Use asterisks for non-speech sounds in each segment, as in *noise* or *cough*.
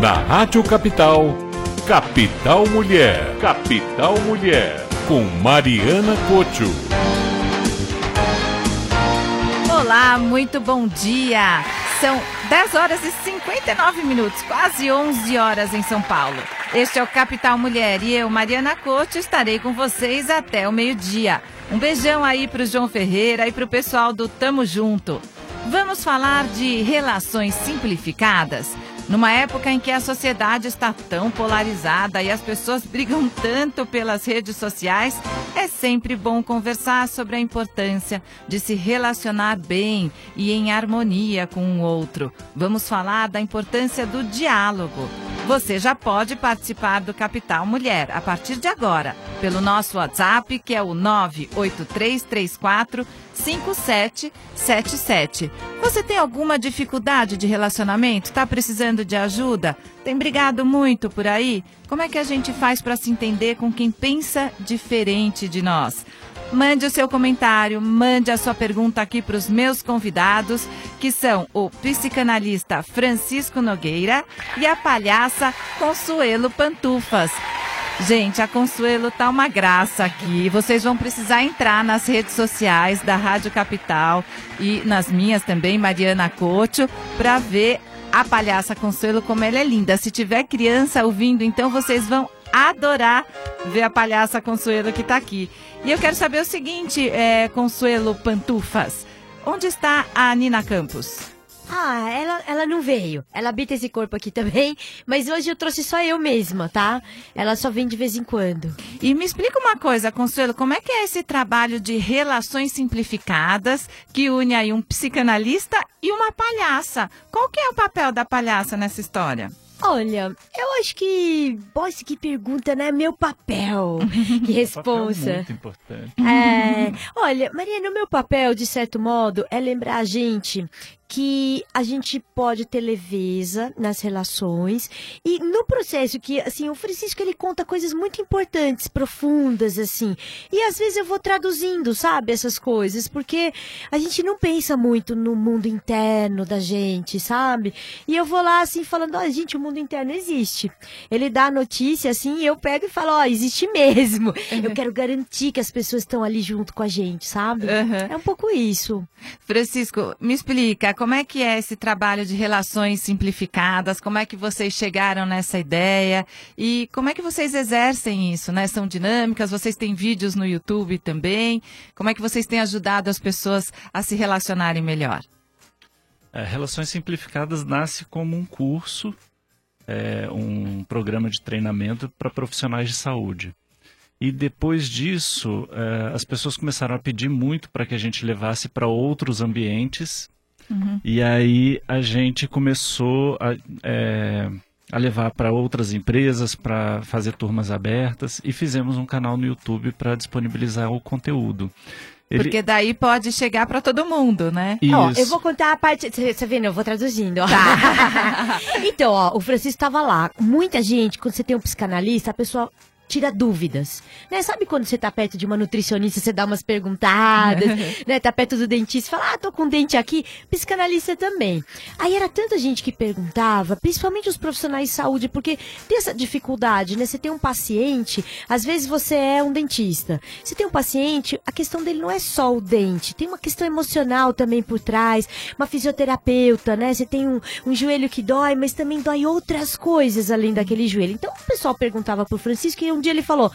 Na Rádio Capital, Capital Mulher. Capital Mulher. Com Mariana Cocho. Olá, muito bom dia. São 10 horas e 59 minutos, quase 11 horas em São Paulo. Este é o Capital Mulher e eu, Mariana Cocho, estarei com vocês até o meio-dia. Um beijão aí pro João Ferreira e pro pessoal do Tamo Junto. Vamos falar de relações simplificadas? Numa época em que a sociedade está tão polarizada e as pessoas brigam tanto pelas redes sociais, é sempre bom conversar sobre a importância de se relacionar bem e em harmonia com o outro. Vamos falar da importância do diálogo. Você já pode participar do Capital Mulher a partir de agora, pelo nosso WhatsApp, que é o 98334 5777. Você tem alguma dificuldade de relacionamento? Está precisando de ajuda? Tem brigado muito por aí? Como é que a gente faz para se entender com quem pensa diferente de nós? Mande o seu comentário, mande a sua pergunta aqui para os meus convidados, que são o psicanalista Francisco Nogueira e a palhaça Consuelo Pantufas. Gente, a Consuelo tá uma graça aqui. Vocês vão precisar entrar nas redes sociais da Rádio Capital e nas minhas também, Mariana Cocho, para ver a palhaça Consuelo como ela é linda. Se tiver criança ouvindo, então vocês vão adorar ver a palhaça Consuelo que está aqui. E eu quero saber o seguinte, é, Consuelo Pantufas, onde está a Nina Campos? Ah, ela, ela não veio. Ela habita esse corpo aqui também, *laughs* mas hoje eu trouxe só eu mesma, tá? Ela só vem de vez em quando. E me explica uma coisa, Consuelo, como é que é esse trabalho de relações simplificadas que une aí um psicanalista e uma palhaça? Qual que é o papel da palhaça nessa história? Olha, eu acho que. Poxa, que pergunta, né? Meu papel. *laughs* Que responsa. muito importante. É, olha, Mariana, o meu papel, de certo modo, é lembrar a gente que a gente pode ter leveza nas relações e no processo que assim o Francisco ele conta coisas muito importantes profundas assim. E às vezes eu vou traduzindo sabe essas coisas porque a gente não pensa muito no mundo interno da gente sabe? E eu vou lá assim falando ó gente o mundo interno existe. Ele dá a notícia assim e eu pego e falo ó existe mesmo. Eu quero garantir que as pessoas estão ali junto com a gente sabe? Uhum. é um pouco isso. Francisco, me explica, como é que é esse trabalho de relações simplificadas? Como é que vocês chegaram nessa ideia? E como é que vocês exercem isso, né? São dinâmicas, vocês têm vídeos no YouTube também. Como é que vocês têm ajudado as pessoas a se relacionarem melhor? É, Relações Simplificadas nasce como um curso, é, um programa de treinamento para profissionais de saúde. E depois disso, é, as pessoas começaram a pedir muito para que a gente levasse para outros ambientes. E aí a gente começou a, é, a levar para outras empresas, para fazer turmas abertas e fizemos um canal no YouTube para disponibilizar o conteúdo. Ele- Porque daí pode chegar para todo mundo, né? Ó, Isso. eu vou contar a parte. Você tá vendo? Eu vou traduzindo. Ó. Tá. *laughs* então, ó, o Francisco estava lá. Muita gente, quando você tem um psicanalista, a pessoa tira dúvidas. Né? Sabe quando você tá perto de uma nutricionista, você dá umas perguntadas, *laughs* né? Tá perto do dentista, fala, ah, tô com um dente aqui. Psicanalista também. Aí era tanta gente que perguntava, principalmente os profissionais de saúde, porque tem essa dificuldade, né? Você tem um paciente, às vezes você é um dentista. Você tem um paciente, a questão dele não é só o dente, tem uma questão emocional também por trás, uma fisioterapeuta, né? Você tem um, um joelho que dói, mas também dói outras coisas além daquele joelho. Então o pessoal perguntava pro Francisco e um dia ele falou.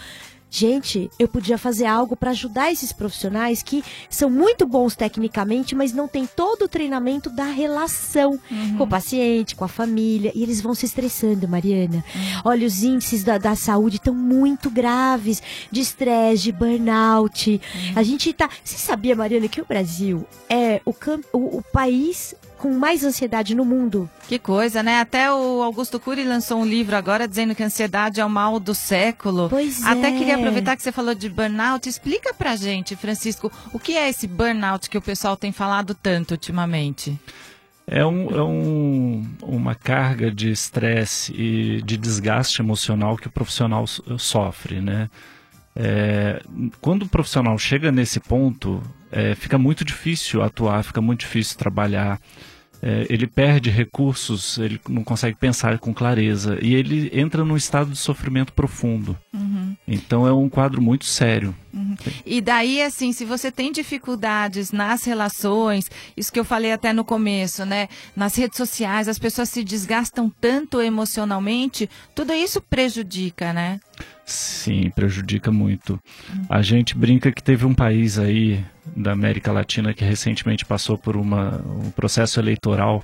Gente, eu podia fazer algo para ajudar esses profissionais que são muito bons tecnicamente, mas não tem todo o treinamento da relação com o paciente, com a família, e eles vão se estressando, Mariana. Olha, os índices da, da saúde estão muito graves, de estresse, de burnout. A gente tá. Você sabia, Mariana, que o Brasil é o, cam- o, o país com mais ansiedade no mundo? Que coisa, né? Até o Augusto Cury lançou um livro agora dizendo que a ansiedade é o mal do século. Pois Até é. queria aproveitar que você falou de burnout. Explica pra gente, Francisco, o que é esse burnout que o pessoal tem falado tanto ultimamente? É, um, é um- uma carga de estresse e de desgaste emocional que o profissional so- sofre, né? É, quando o profissional chega nesse ponto, é, fica muito difícil atuar, fica muito difícil trabalhar. É, ele perde recursos, ele não consegue pensar com clareza e ele entra num estado de sofrimento profundo. Uhum. Então é um quadro muito sério. Uhum. E daí, assim, se você tem dificuldades nas relações, isso que eu falei até no começo, né? Nas redes sociais, as pessoas se desgastam tanto emocionalmente, tudo isso prejudica, né? Sim, prejudica muito. A gente brinca que teve um país aí da América Latina que recentemente passou por uma, um processo eleitoral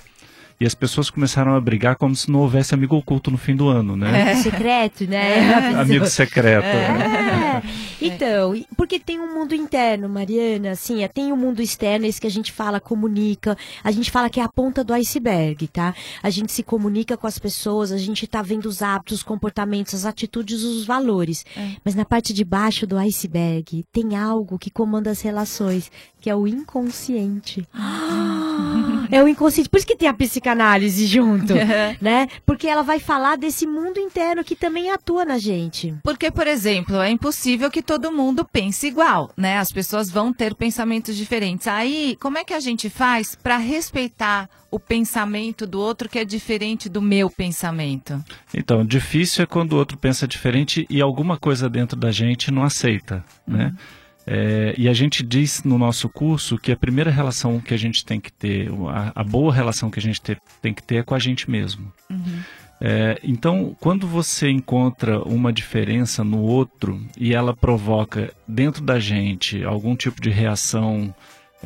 e as pessoas começaram a brigar como se não houvesse amigo oculto no fim do ano, né? É. Secreto, né? É. *laughs* Amigo secreto. É. Né? Então, porque tem um mundo interno, Mariana, assim, é, tem um mundo externo, esse que a gente fala, comunica, a gente fala que é a ponta do iceberg, tá? A gente se comunica com as pessoas, a gente tá vendo os hábitos, os comportamentos, as atitudes, os valores. É. Mas na parte de baixo do iceberg tem algo que comanda as relações, que é o inconsciente. *gasps* *gasps* é o inconsciente. Por isso que tem a psicanálise junto, né? Porque ela vai falar desse mundo interno que também atua na gente. Porque, por exemplo, é impossível que todo mundo pense igual, né? As pessoas vão ter pensamentos diferentes. Aí, como é que a gente faz para respeitar o pensamento do outro que é diferente do meu pensamento? Então, difícil é quando o outro pensa diferente e alguma coisa dentro da gente não aceita, né? Uhum. É, e a gente diz no nosso curso que a primeira relação que a gente tem que ter, a, a boa relação que a gente ter, tem que ter é com a gente mesmo. Uhum. É, então, quando você encontra uma diferença no outro e ela provoca dentro da gente algum tipo de reação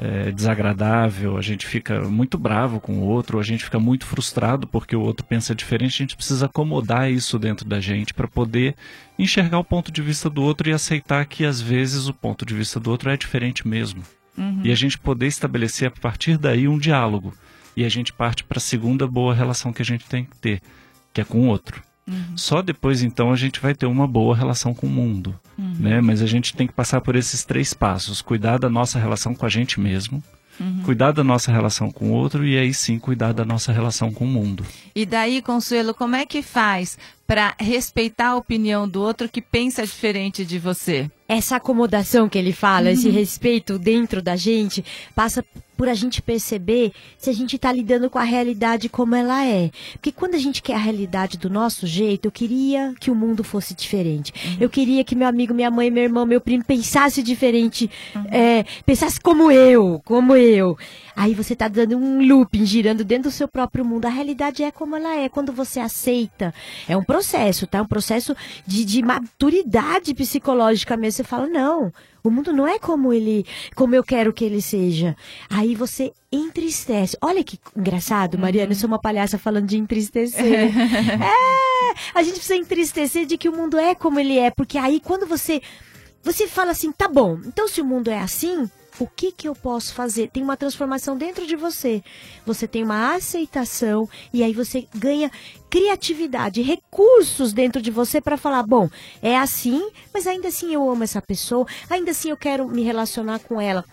é, desagradável, a gente fica muito bravo com o outro, a gente fica muito frustrado porque o outro pensa diferente, a gente precisa acomodar isso dentro da gente para poder enxergar o ponto de vista do outro e aceitar que às vezes o ponto de vista do outro é diferente mesmo. Uhum. E a gente poder estabelecer a partir daí um diálogo. E a gente parte para a segunda boa relação que a gente tem que ter, que é com o outro. Uhum. Só depois então a gente vai ter uma boa relação com o mundo, uhum. né? Mas a gente tem que passar por esses três passos: cuidar da nossa relação com a gente mesmo, Uhum. Cuidar da nossa relação com o outro e aí sim cuidar da nossa relação com o mundo. E daí, Consuelo, como é que faz para respeitar a opinião do outro que pensa diferente de você? Essa acomodação que ele fala, uhum. esse respeito dentro da gente, passa por a gente perceber se a gente está lidando com a realidade como ela é. Porque quando a gente quer a realidade do nosso jeito, eu queria que o mundo fosse diferente. Uhum. Eu queria que meu amigo, minha mãe, meu irmão, meu primo pensasse diferente, uhum. é, pensasse como eu, como eu. Aí você está dando um looping, girando dentro do seu próprio mundo. A realidade é como ela é. Quando você aceita, é um processo, tá? Um processo de, de maturidade psicológica mesmo. Você fala, não, o mundo não é como ele, como eu quero que ele seja. Aí você entristece. Olha que engraçado, Mariana, eu sou uma palhaça falando de entristecer. *laughs* é, a gente precisa entristecer de que o mundo é como ele é, porque aí quando você você fala assim, tá bom, então se o mundo é assim, o que, que eu posso fazer? Tem uma transformação dentro de você. Você tem uma aceitação e aí você ganha criatividade, recursos dentro de você para falar, bom, é assim, mas ainda assim eu amo essa pessoa, ainda assim eu quero me relacionar com ela.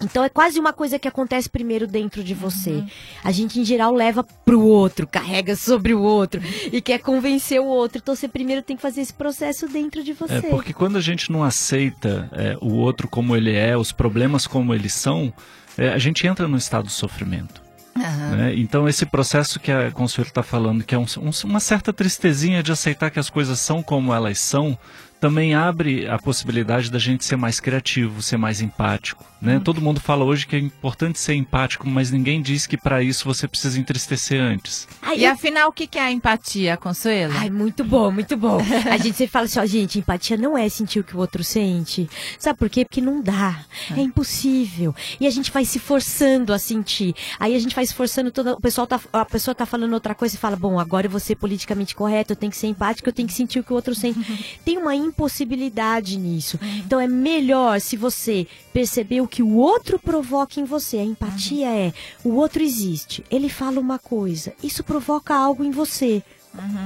Então é quase uma coisa que acontece primeiro dentro de você. Uhum. A gente em geral leva pro outro, carrega sobre o outro e quer convencer o outro. Então você primeiro tem que fazer esse processo dentro de você. É porque quando a gente não aceita é, o outro como ele é, os problemas como eles são, é, a gente entra no estado de sofrimento. Uhum. Né? Então esse processo que a Consuelo está falando, que é um, um, uma certa tristezinha de aceitar que as coisas são como elas são, também abre a possibilidade da gente ser mais criativo, ser mais empático. Né? Hum. Todo mundo fala hoje que é importante ser empático, mas ninguém diz que para isso você precisa entristecer antes. Ai, e afinal, o que é a empatia, Consuelo? Ai, muito bom, muito bom. *laughs* a gente sempre fala assim, ó, gente, empatia não é sentir o que o outro sente. Sabe por quê? Porque não dá. É, é impossível. E a gente vai se forçando a sentir. Aí a gente vai se forçando toda. O pessoal tá, a pessoa tá falando outra coisa e fala, bom, agora eu vou ser politicamente correto, eu tenho que ser empático, eu tenho que sentir o que o outro sente. *laughs* Tem uma impossibilidade nisso. Uhum. Então é melhor se você perceber o que o outro provoca em você. A empatia uhum. é o outro existe, ele fala uma coisa, isso provoca algo em você.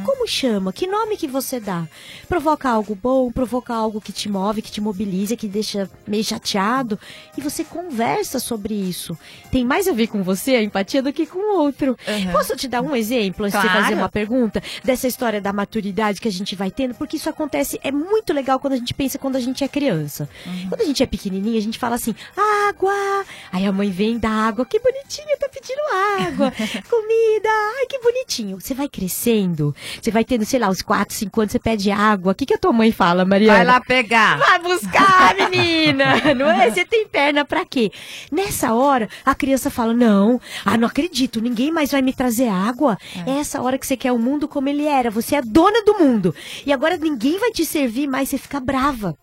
Como chama? Que nome que você dá? Provoca algo bom, provoca algo que te move, que te mobiliza, que deixa meio chateado. E você conversa sobre isso. Tem mais a ver com você, a empatia, do que com o outro. Uhum. Posso te dar um exemplo antes de Claro. você fazer uma pergunta? Dessa história da maturidade que a gente vai tendo? Porque isso acontece, é muito legal quando a gente pensa quando a gente é criança. Quando a gente é pequenininha, a gente fala assim, água! Aí a mãe vem dá água, que bonitinha, tá pedindo água. *laughs* Comida, ai que bonitinho. Você vai crescendo, você vai tendo, sei lá, uns 4, 5 anos, você pede água. O que, que a tua mãe fala, Mariana? Vai lá pegar. Vai buscar, menina! *laughs* Não é? Você tem perna pra quê? Nessa hora, a criança fala: Não, ah, não acredito, ninguém mais vai me trazer água. É. essa hora que você quer o mundo como ele era. Você é a dona do mundo. E agora ninguém vai te servir mais, você fica brava.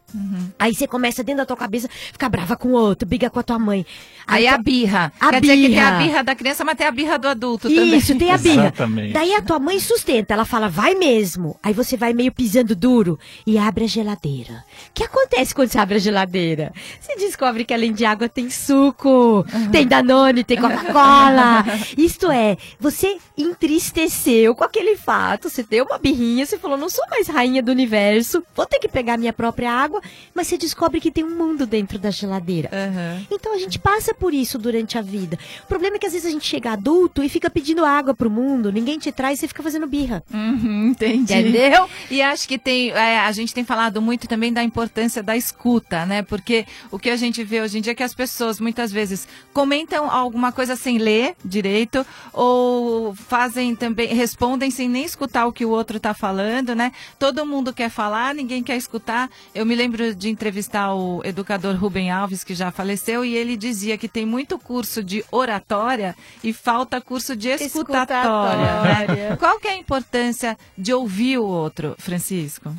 Aí você começa dentro da tua cabeça, ficar brava com o outro, briga com a tua mãe. Aí a birra. A Quer dizer que tem a birra. birra da criança, mas tem a birra do adulto também. Isso, tem a birra. Exatamente. Daí a tua mãe sustenta, ela fala, vai mesmo. Aí você vai meio pisando duro e abre a geladeira. O que acontece quando você abre a geladeira? Você descobre que além de água tem suco, tem Danone, tem Coca-Cola. Isto é, você entristeceu com aquele fato, você deu uma birrinha, você falou, não sou mais rainha do universo, vou ter que pegar minha própria água, mas você descobre que tem um mundo dentro da geladeira. Aham. Então a gente passa por isso durante a vida. O problema é que às vezes a gente chega adulto e fica pedindo água pro mundo, ninguém te traz e você fica fazendo birra. Uhum, entendi. Entendeu? E acho que tem, é, a gente tem falado muito também da importância da escuta, né? Porque o que a gente vê hoje em dia é que as pessoas muitas vezes comentam alguma coisa sem ler direito ou fazem também, respondem sem nem escutar o que o outro está falando, né? Todo mundo quer falar, ninguém quer escutar. Eu me lembro de entrevistar o educador Rubem Alves, que já faleceu, e ele dizia que tem muito curso de oratória e falta curso de escutatória. né? Escutatória. *laughs* Qual que é a importância de ouvir o outro, Francisco?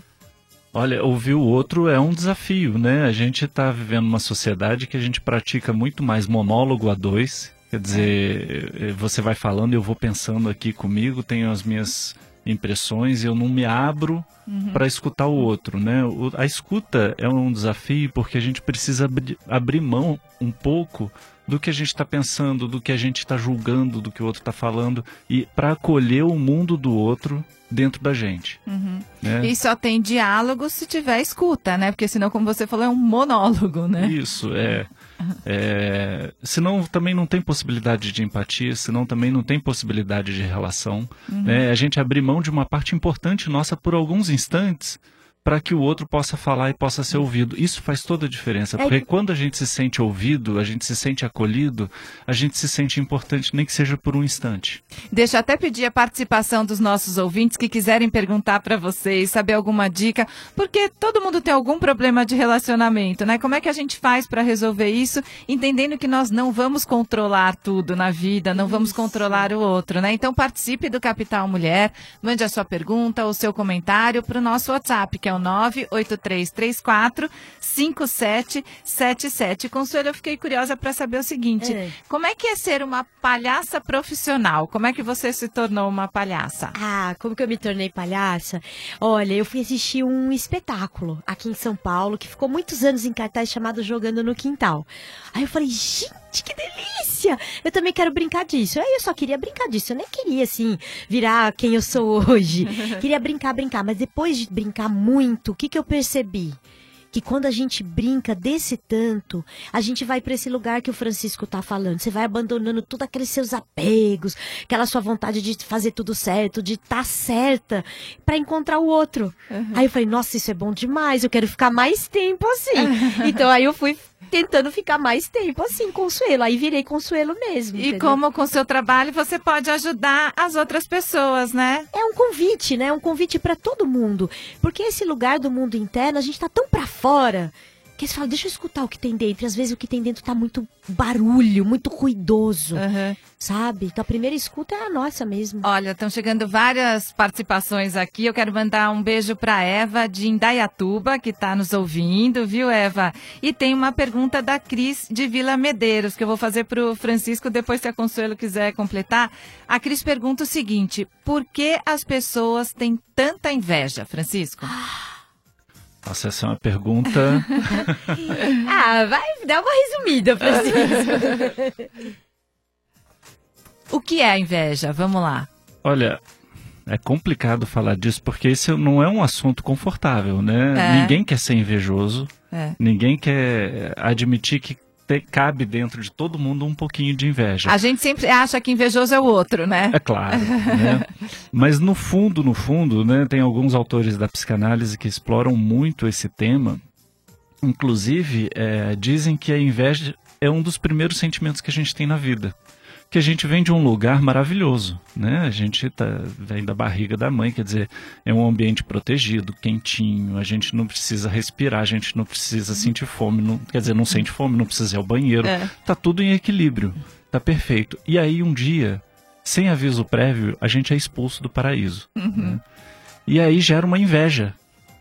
Olha, ouvir o outro é um desafio, né? A gente está vivendo uma sociedade que a gente pratica muito mais monólogo a dois. Quer dizer, eh, você vai falando, eu vou pensando aqui comigo, tenho as minhas impressões, eu não me abro para escutar o outro, né? A escuta é um desafio porque a gente precisa abri- abrir mão um pouco do que a gente está pensando, do que a gente está julgando, do que o outro está falando e para acolher o mundo do outro dentro da gente. né? E só tem diálogo se tiver escuta, né? Porque senão, como você falou, é um monólogo, né? Isso, é. é senão também não tem possibilidade de empatia, senão também não tem possibilidade de relação. né? A gente abrir mão de uma parte importante nossa por alguns instantes para que o outro possa falar e possa ser ouvido. Isso faz toda a diferença, É porque que- quando a gente se sente ouvido, a gente se sente acolhido, a gente se sente importante, nem que seja por um instante. Deixa eu até pedir a participação dos nossos ouvintes que quiserem perguntar para vocês, saber alguma dica, porque todo mundo tem algum problema de relacionamento, né? Como é que a gente faz para resolver isso, entendendo que nós não vamos controlar tudo na vida, não vamos controlar o outro, né? Então participe do Capital Mulher, mande a sua pergunta ou seu comentário para o nosso WhatsApp, que é o 98334 5777. Consuelo, eu fiquei curiosa para saber o seguinte: É. como é que é ser uma palhaça profissional? Como é que você se tornou uma palhaça? Ah, como que eu me tornei palhaça? Olha, eu fui assistir um espetáculo aqui em São Paulo que ficou muitos anos em cartaz chamado Jogando no Quintal. Aí eu falei, gente, que delícia! Eu também quero brincar disso. Aí eu só queria brincar disso. Eu nem queria, assim, virar quem eu sou hoje. *laughs* queria brincar, brincar. Mas depois de brincar muito, o que, que eu percebi? que quando a gente brinca desse tanto, a gente vai para esse lugar que o Francisco tá falando. Você vai abandonando todos aqueles seus apegos, aquela sua vontade de fazer tudo certo, de estar certa, para encontrar o outro. Aí eu falei, nossa, isso é bom demais, eu quero ficar mais tempo assim. *laughs* então aí eu fui tentando ficar mais tempo assim, Consuelo. Aí virei Consuelo mesmo. E entendeu? como com seu trabalho você pode ajudar as outras pessoas, né? É um convite, né? Um convite para todo mundo. Porque esse lugar do mundo interno, a gente tá tão pra fora. Que você fala, deixa eu escutar o que tem dentro. E às vezes o que tem dentro tá muito barulho, muito ruidoso, sabe? Então a primeira escuta é a nossa mesmo. Olha, estão chegando várias participações aqui. Eu quero mandar um beijo para Eva de Indaiatuba, que está nos ouvindo, viu, Eva? E tem uma pergunta da Cris de Vila Medeiros, que eu vou fazer para o Francisco, depois se a Consuelo quiser completar. A Cris pergunta o seguinte: por que as pessoas têm tanta inveja, Francisco? Nossa, essa é uma pergunta. *laughs* Ah, vai dar uma resumida, Francisco. *laughs* O que é a inveja? Vamos lá. Olha, é complicado falar disso porque esse não é um assunto confortável, né? É. Ninguém quer ser invejoso, É. ninguém quer admitir que te- cabe dentro de todo mundo um pouquinho de inveja. A gente sempre acha que invejoso é o outro, né? É claro, né? *laughs* Mas no fundo, no fundo, né, tem alguns autores da psicanálise que exploram muito esse tema. Inclusive, é, dizem que a inveja é um dos primeiros sentimentos que a gente tem na vida. Que a gente vem de um lugar maravilhoso, né? A gente tá, vem da barriga da mãe, quer dizer, é um ambiente protegido, quentinho, a gente não precisa respirar, a gente não precisa sentir fome, não, quer dizer, não sente fome, não precisa ir ao banheiro, É. tá tudo em equilíbrio, tá perfeito. E aí um dia, sem aviso prévio, a gente é expulso do paraíso. né? E aí gera uma inveja,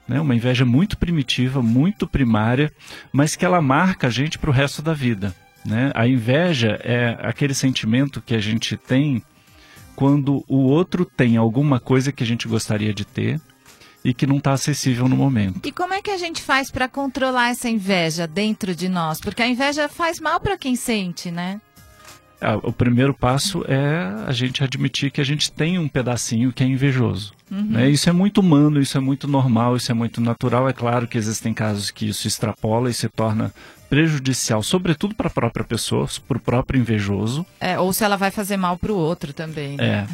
né? Uma inveja muito primitiva, muito primária, mas que ela marca a gente para o resto da vida. Né? A inveja é aquele sentimento que a gente tem quando o outro tem alguma coisa que a gente gostaria de ter e que não está acessível no momento. E como é que a gente faz para controlar essa inveja dentro de nós? Porque a inveja faz mal para quem sente, né? Ah, O primeiro passo é a gente admitir que a gente tem um pedacinho que é invejoso. né? Isso é muito humano, isso é muito normal, isso é muito natural. É claro que existem casos que isso extrapola e se torna prejudicial, sobretudo para a própria pessoa, para o próprio invejoso. É, ou se ela vai fazer mal para o outro também. Né?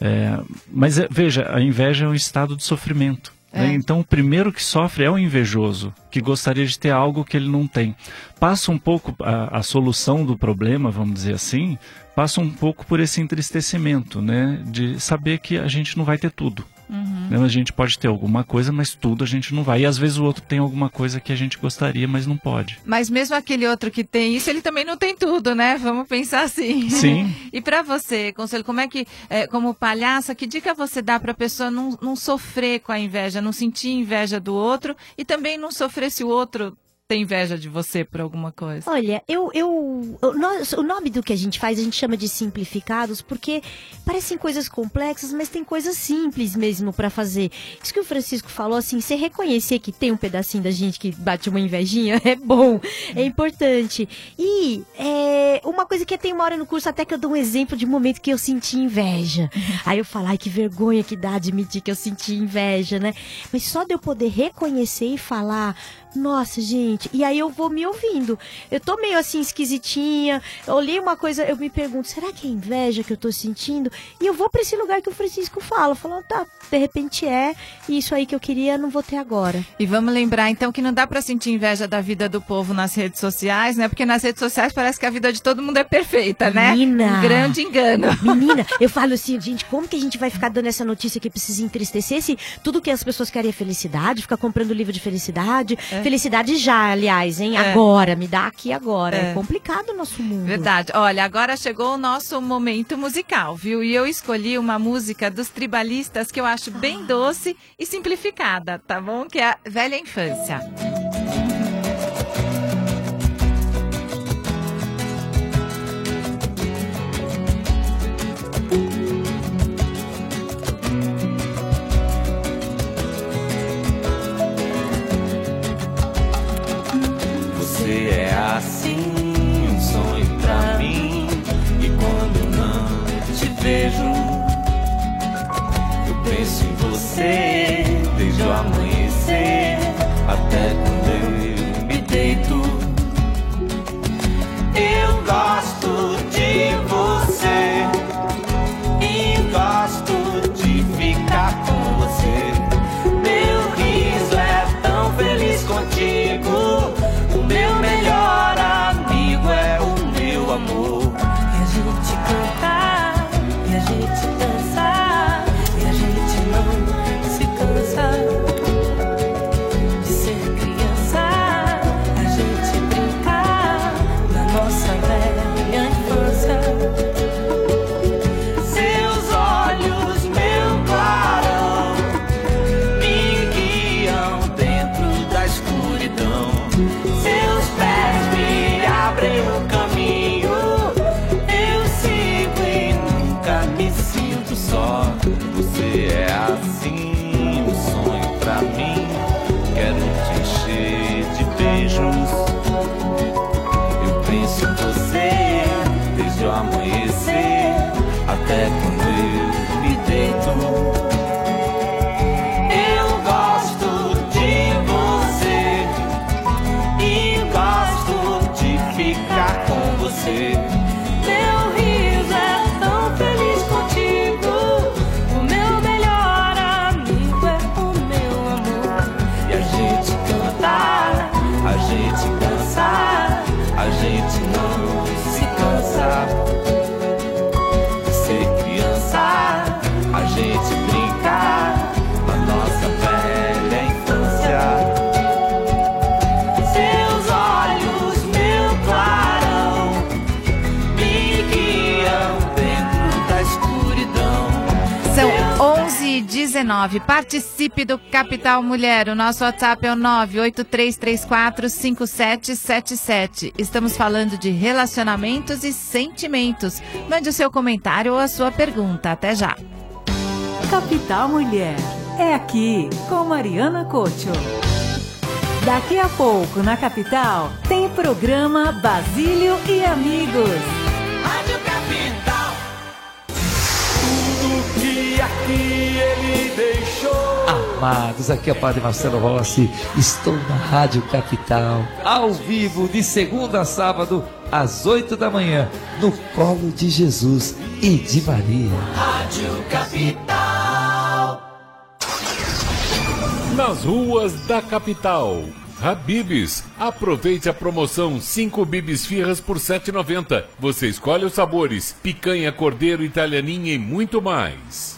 É, é, mas é, veja, a inveja é um estado de sofrimento. né? É. Então, o primeiro que sofre é o invejoso, que gostaria de ter algo que ele não tem. Passa um pouco a, a solução do problema, vamos dizer assim, passa um pouco por esse entristecimento, né? De saber que a gente não vai ter tudo. Né? A gente pode ter alguma coisa, mas tudo a gente não vai. E às vezes o outro tem alguma coisa que a gente gostaria, mas não pode. Mas mesmo aquele outro que tem isso, ele também não tem tudo, né? Vamos pensar assim. Sim. *laughs* e para você, Conselho, como é que, é, como palhaça, que dica você dá para a pessoa não, não sofrer com a inveja, não sentir inveja do outro e também não sofrer se o outro tem inveja de você por alguma coisa? Olha, eu, eu, o, nós- o nome do que a gente faz, a gente chama de simplificados, porque parecem coisas complexas, mas tem coisas simples mesmo pra fazer. Isso que o Francisco falou, assim, você reconhecer que tem um pedacinho da gente que bate uma invejinha *laughs* é bom, é importante. E é, uma coisa que tem uma hora no curso até que eu dou um exemplo de um momento que eu senti inveja. *laughs* Aí eu falo, ai, que vergonha que dá admitir que eu senti inveja, né? Mas só de eu poder reconhecer e falar, nossa, gente, e aí eu vou me ouvindo. Eu tô meio assim esquisitinha. Eu olhei uma coisa, eu me pergunto, será que é inveja que eu tô sentindo? E eu vou pra esse lugar que o Francisco fala, falando, tá, de repente é, e isso aí que eu queria não vou ter agora. E vamos lembrar então que não dá para sentir inveja da vida do povo nas redes sociais, né? Porque nas redes sociais parece que a vida de todo mundo é perfeita, né? Menina! Um grande engano. Menina, *laughs* eu falo assim, gente, como que a gente vai ficar dando essa notícia que precisa entristecer se tudo que as pessoas querem é felicidade, ficar comprando livro de felicidade? Felicidade já, aliás, hein? É. Agora, me dá aqui agora. É, É. complicado o nosso mundo. Verdade. Olha, agora chegou o nosso momento musical, viu? E eu escolhi uma música dos tribalistas que eu acho bem doce e simplificada, tá bom? Que é a Velha Infância. É assim, um sonho pra mim. E quando não te vejo, eu penso em você desde o amanhecer até quando eu me deito. Eu gosto 19. Participe do Capital Mulher. O nosso WhatsApp é o 983345777. Estamos falando de relacionamentos e sentimentos. Mande o seu comentário ou a sua pergunta. Até já. Capital Mulher. É aqui com Mariana Cocho. Daqui a pouco, na capital, tem programa Basílio e Amigos. Rádio Capital. Tudo que aqui ele. Amados, aqui é o Padre Marcelo Rossi. Estou na Rádio Capital, ao vivo, de segunda a sábado, às oito da manhã, no colo de Jesus e de Maria. Rádio Capital. Nas ruas da capital. Habibs. Aproveite a promoção 5 bibis firras por 7,90. Você escolhe os sabores: picanha, cordeiro, italianinha e muito mais.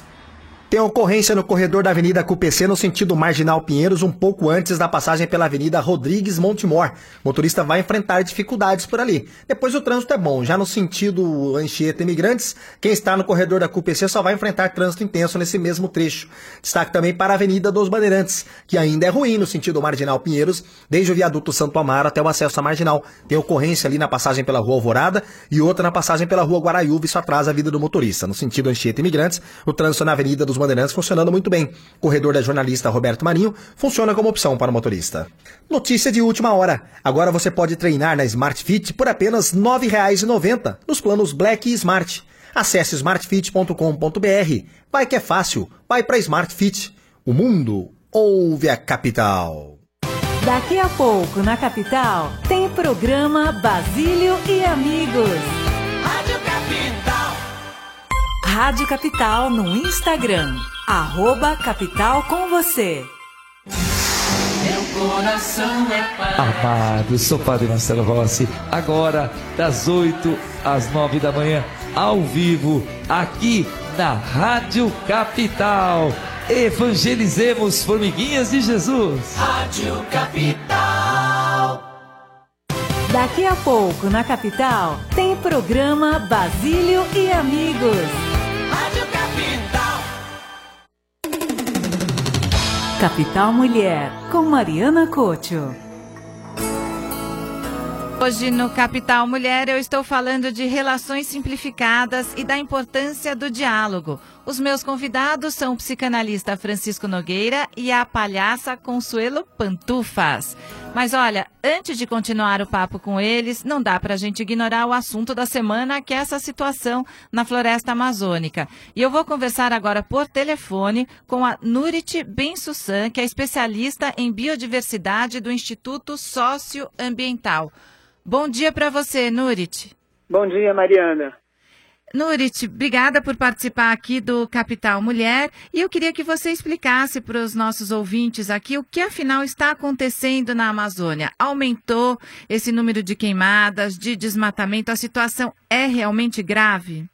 Tem ocorrência no corredor da Avenida CUPC no sentido Marginal Pinheiros, um pouco antes da passagem pela Avenida Rodrigues Montemor. O motorista vai enfrentar dificuldades por ali. Depois o trânsito é bom. Já no sentido Anchieta Imigrantes, quem está no corredor da CUPC só vai enfrentar trânsito intenso nesse mesmo trecho. Destaque também para a Avenida dos Bandeirantes, que ainda é ruim no sentido Marginal Pinheiros, desde o viaduto Santo Amaro até o acesso à Marginal. Tem ocorrência ali na passagem pela Rua Alvorada e outra na passagem pela Rua Guaraiúva, isso atrasa a vida do motorista. No sentido Anchieta Imigrantes, o trânsito na Avenida dos Bandeirantes funcionando muito bem. Corredor da jornalista Roberto Marinho funciona como opção para o motorista. Notícia de última hora. Agora você pode treinar na Smart Fit por apenas R$ 9,90 nos planos Black e Smart. Acesse smartfit.com.br. Vai que é fácil. Vai para Smart Fit. O mundo ouve a capital. Daqui a pouco, na capital, tem programa Basílio e Amigos. Rádio Capital. Rádio Capital no Instagram. Arroba Capital com você. Meu coração é paz. Amados, sou Padre Marcelo Rossi. Agora, das 8 às 9 da manhã, ao vivo, aqui na Rádio Capital. Evangelizemos, formiguinhas de Jesus. Rádio Capital. Daqui a pouco, na capital, tem programa Basílio e Amigos. Capital Mulher, com Mariana Cocho. Hoje no Capital Mulher eu estou falando de relações simplificadas e da importância do diálogo. Os meus convidados são o psicanalista Francisco Nogueira e a palhaça Consuelo Pantufas. Mas olha, antes de continuar o papo com eles, não dá para a gente ignorar o assunto da semana, que é essa situação na floresta amazônica. E eu vou conversar agora por telefone com a Nurit Bensussan, que é especialista em biodiversidade do Instituto Socioambiental. Bom dia para você, Nurit. Bom dia, Mariana. Nurit, obrigada por participar aqui do Capital Mulher. E eu queria que você explicasse para os nossos ouvintes aqui o que afinal está acontecendo na Amazônia. Aumentou esse número de queimadas, de desmatamento? A situação é realmente grave?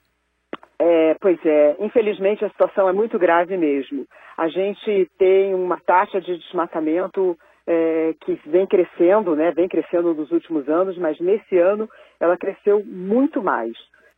É, pois é, infelizmente a situação é muito grave mesmo. A gente tem uma taxa de desmatamento é, que vem crescendo, né? Vem crescendo nos últimos anos, mas nesse ano ela cresceu muito mais.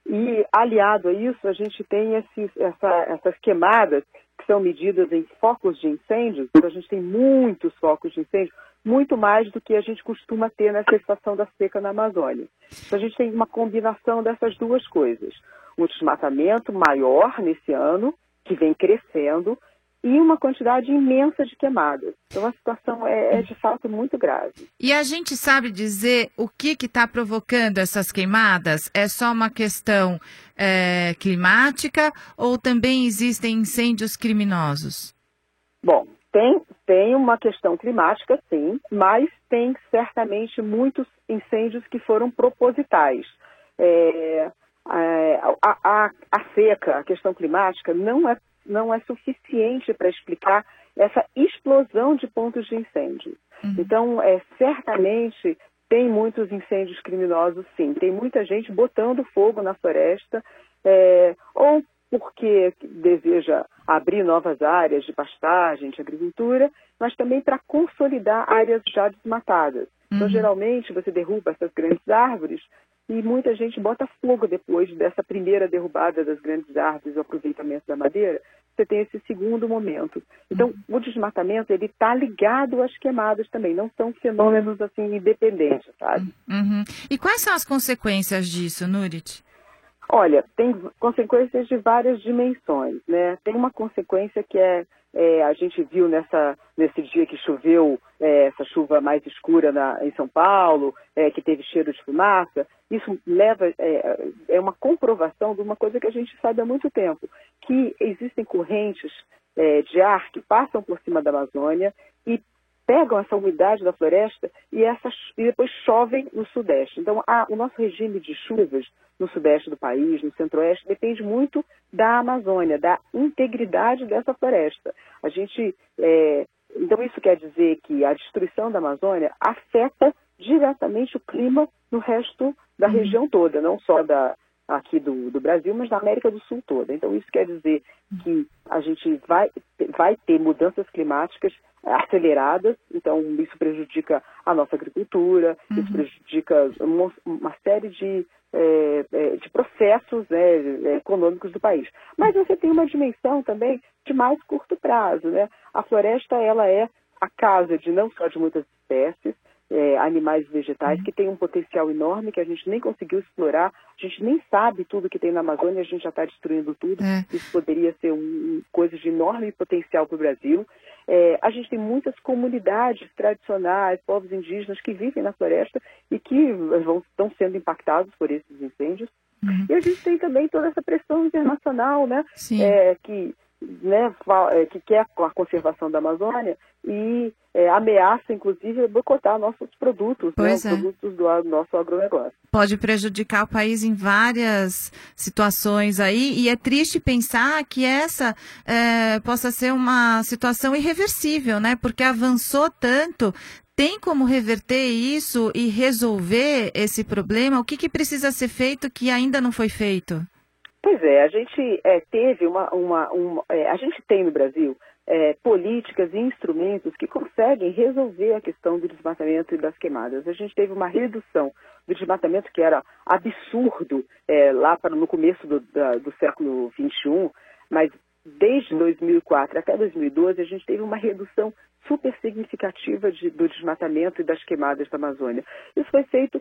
E aliado a isso, a gente tem esses, essa, essas queimadas que são medidas em focos de incêndios. Então, a gente tem muitos focos de incêndio, muito mais do que a gente costuma ter nessa estação da seca na Amazônia. Então, a gente tem uma combinação dessas duas coisas: um desmatamento maior nesse ano, que vem crescendo, e uma quantidade imensa de queimadas. Então a situação é, é, de fato muito grave. E a gente sabe dizer o que está provocando essas queimadas? É só uma questão é, climática ou também existem incêndios criminosos? Bom, tem, tem uma questão climática, sim, mas tem certamente muitos incêndios que foram propositais. É, a, a, a seca, a questão climática, não é não é suficiente para explicar essa explosão de pontos de incêndio. Uhum. Então, é, certamente tem muitos incêndios criminosos, sim. Tem muita gente botando fogo na floresta, é, ou porque deseja abrir novas áreas de pastagem, de agricultura, mas também para consolidar áreas já desmatadas. Então, geralmente, você derruba essas grandes árvores e muita gente bota fogo depois dessa primeira derrubada das grandes árvores, o aproveitamento da madeira, você tem esse segundo momento. Então, o desmatamento, ele está ligado às queimadas também, não são fenômenos, assim, independentes, sabe? Uhum. E quais são as consequências disso, Nurit? Olha, tem consequências de várias dimensões, né? Tem uma consequência que é, é a gente viu nessa, nesse dia que choveu, é, essa chuva mais escura na, em São Paulo, é, que teve cheiro de fumaça. Isso leva, é, é uma comprovação de uma coisa que a gente sabe há muito tempo, que existem correntes é, de ar que passam por cima da Amazônia e pegam essa umidade da floresta e, essa, e depois chovem no sudeste. Então, a, o nosso regime de chuvas no sudeste do país, no centro-oeste, depende muito da Amazônia, da integridade dessa floresta. A gente, é, então, isso quer dizer que a destruição da Amazônia afeta diretamente o clima no resto da região toda, não só da, aqui do, do, Brasil, mas da América do Sul toda. Então, isso quer dizer que a gente vai, vai ter mudanças climáticas aceleradas, então isso prejudica a nossa agricultura, uhum. isso prejudica uma, uma série de, é, é, de processos né, econômicos do país. Mas você tem uma dimensão também de mais curto prazo. Né? A floresta ela é a casa de não só de muitas espécies, é, animais e vegetais que têm um potencial enorme que a gente nem conseguiu explorar, a gente nem sabe tudo que tem na Amazônia, a gente já está destruindo tudo. É. Isso poderia ser um, um, coisa de enorme potencial para o Brasil. É, a gente tem muitas comunidades tradicionais, povos indígenas que vivem na floresta e que vão, estão sendo impactados por esses incêndios. Uhum. E a gente tem também toda essa pressão internacional, né? É, que né, é, que quer a conservação da Amazônia e é, ameaça, inclusive, boicotar nossos produtos, né, os é. produtos do nosso agronegócio. Pode prejudicar o país em várias situações aí, e é triste pensar que essa é, possa ser uma situação irreversível, né? Porque avançou tanto, tem como reverter isso e resolver esse problema? O que, que precisa ser feito que ainda não foi feito? Pois é, a gente é, teve uma, uma, uma é, a gente tem no Brasil é, políticas e instrumentos que conseguem resolver a questão do desmatamento e das queimadas. A gente teve uma redução do desmatamento que era absurdo é, lá para no começo do, da, do século XXI, mas desde 2004 até 2012 a gente teve uma redução super significativa de, do desmatamento e das queimadas da Amazônia. Isso foi feito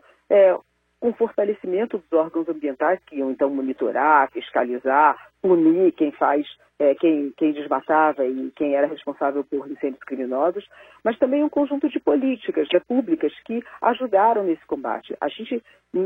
com fortalecimento dos órgãos ambientais que iam então monitorar, fiscalizar, punir quem faz, é, quem, quem desmatava e quem era responsável por incêndios criminosos, mas também um conjunto de políticas de públicas que ajudaram nesse combate. A gente,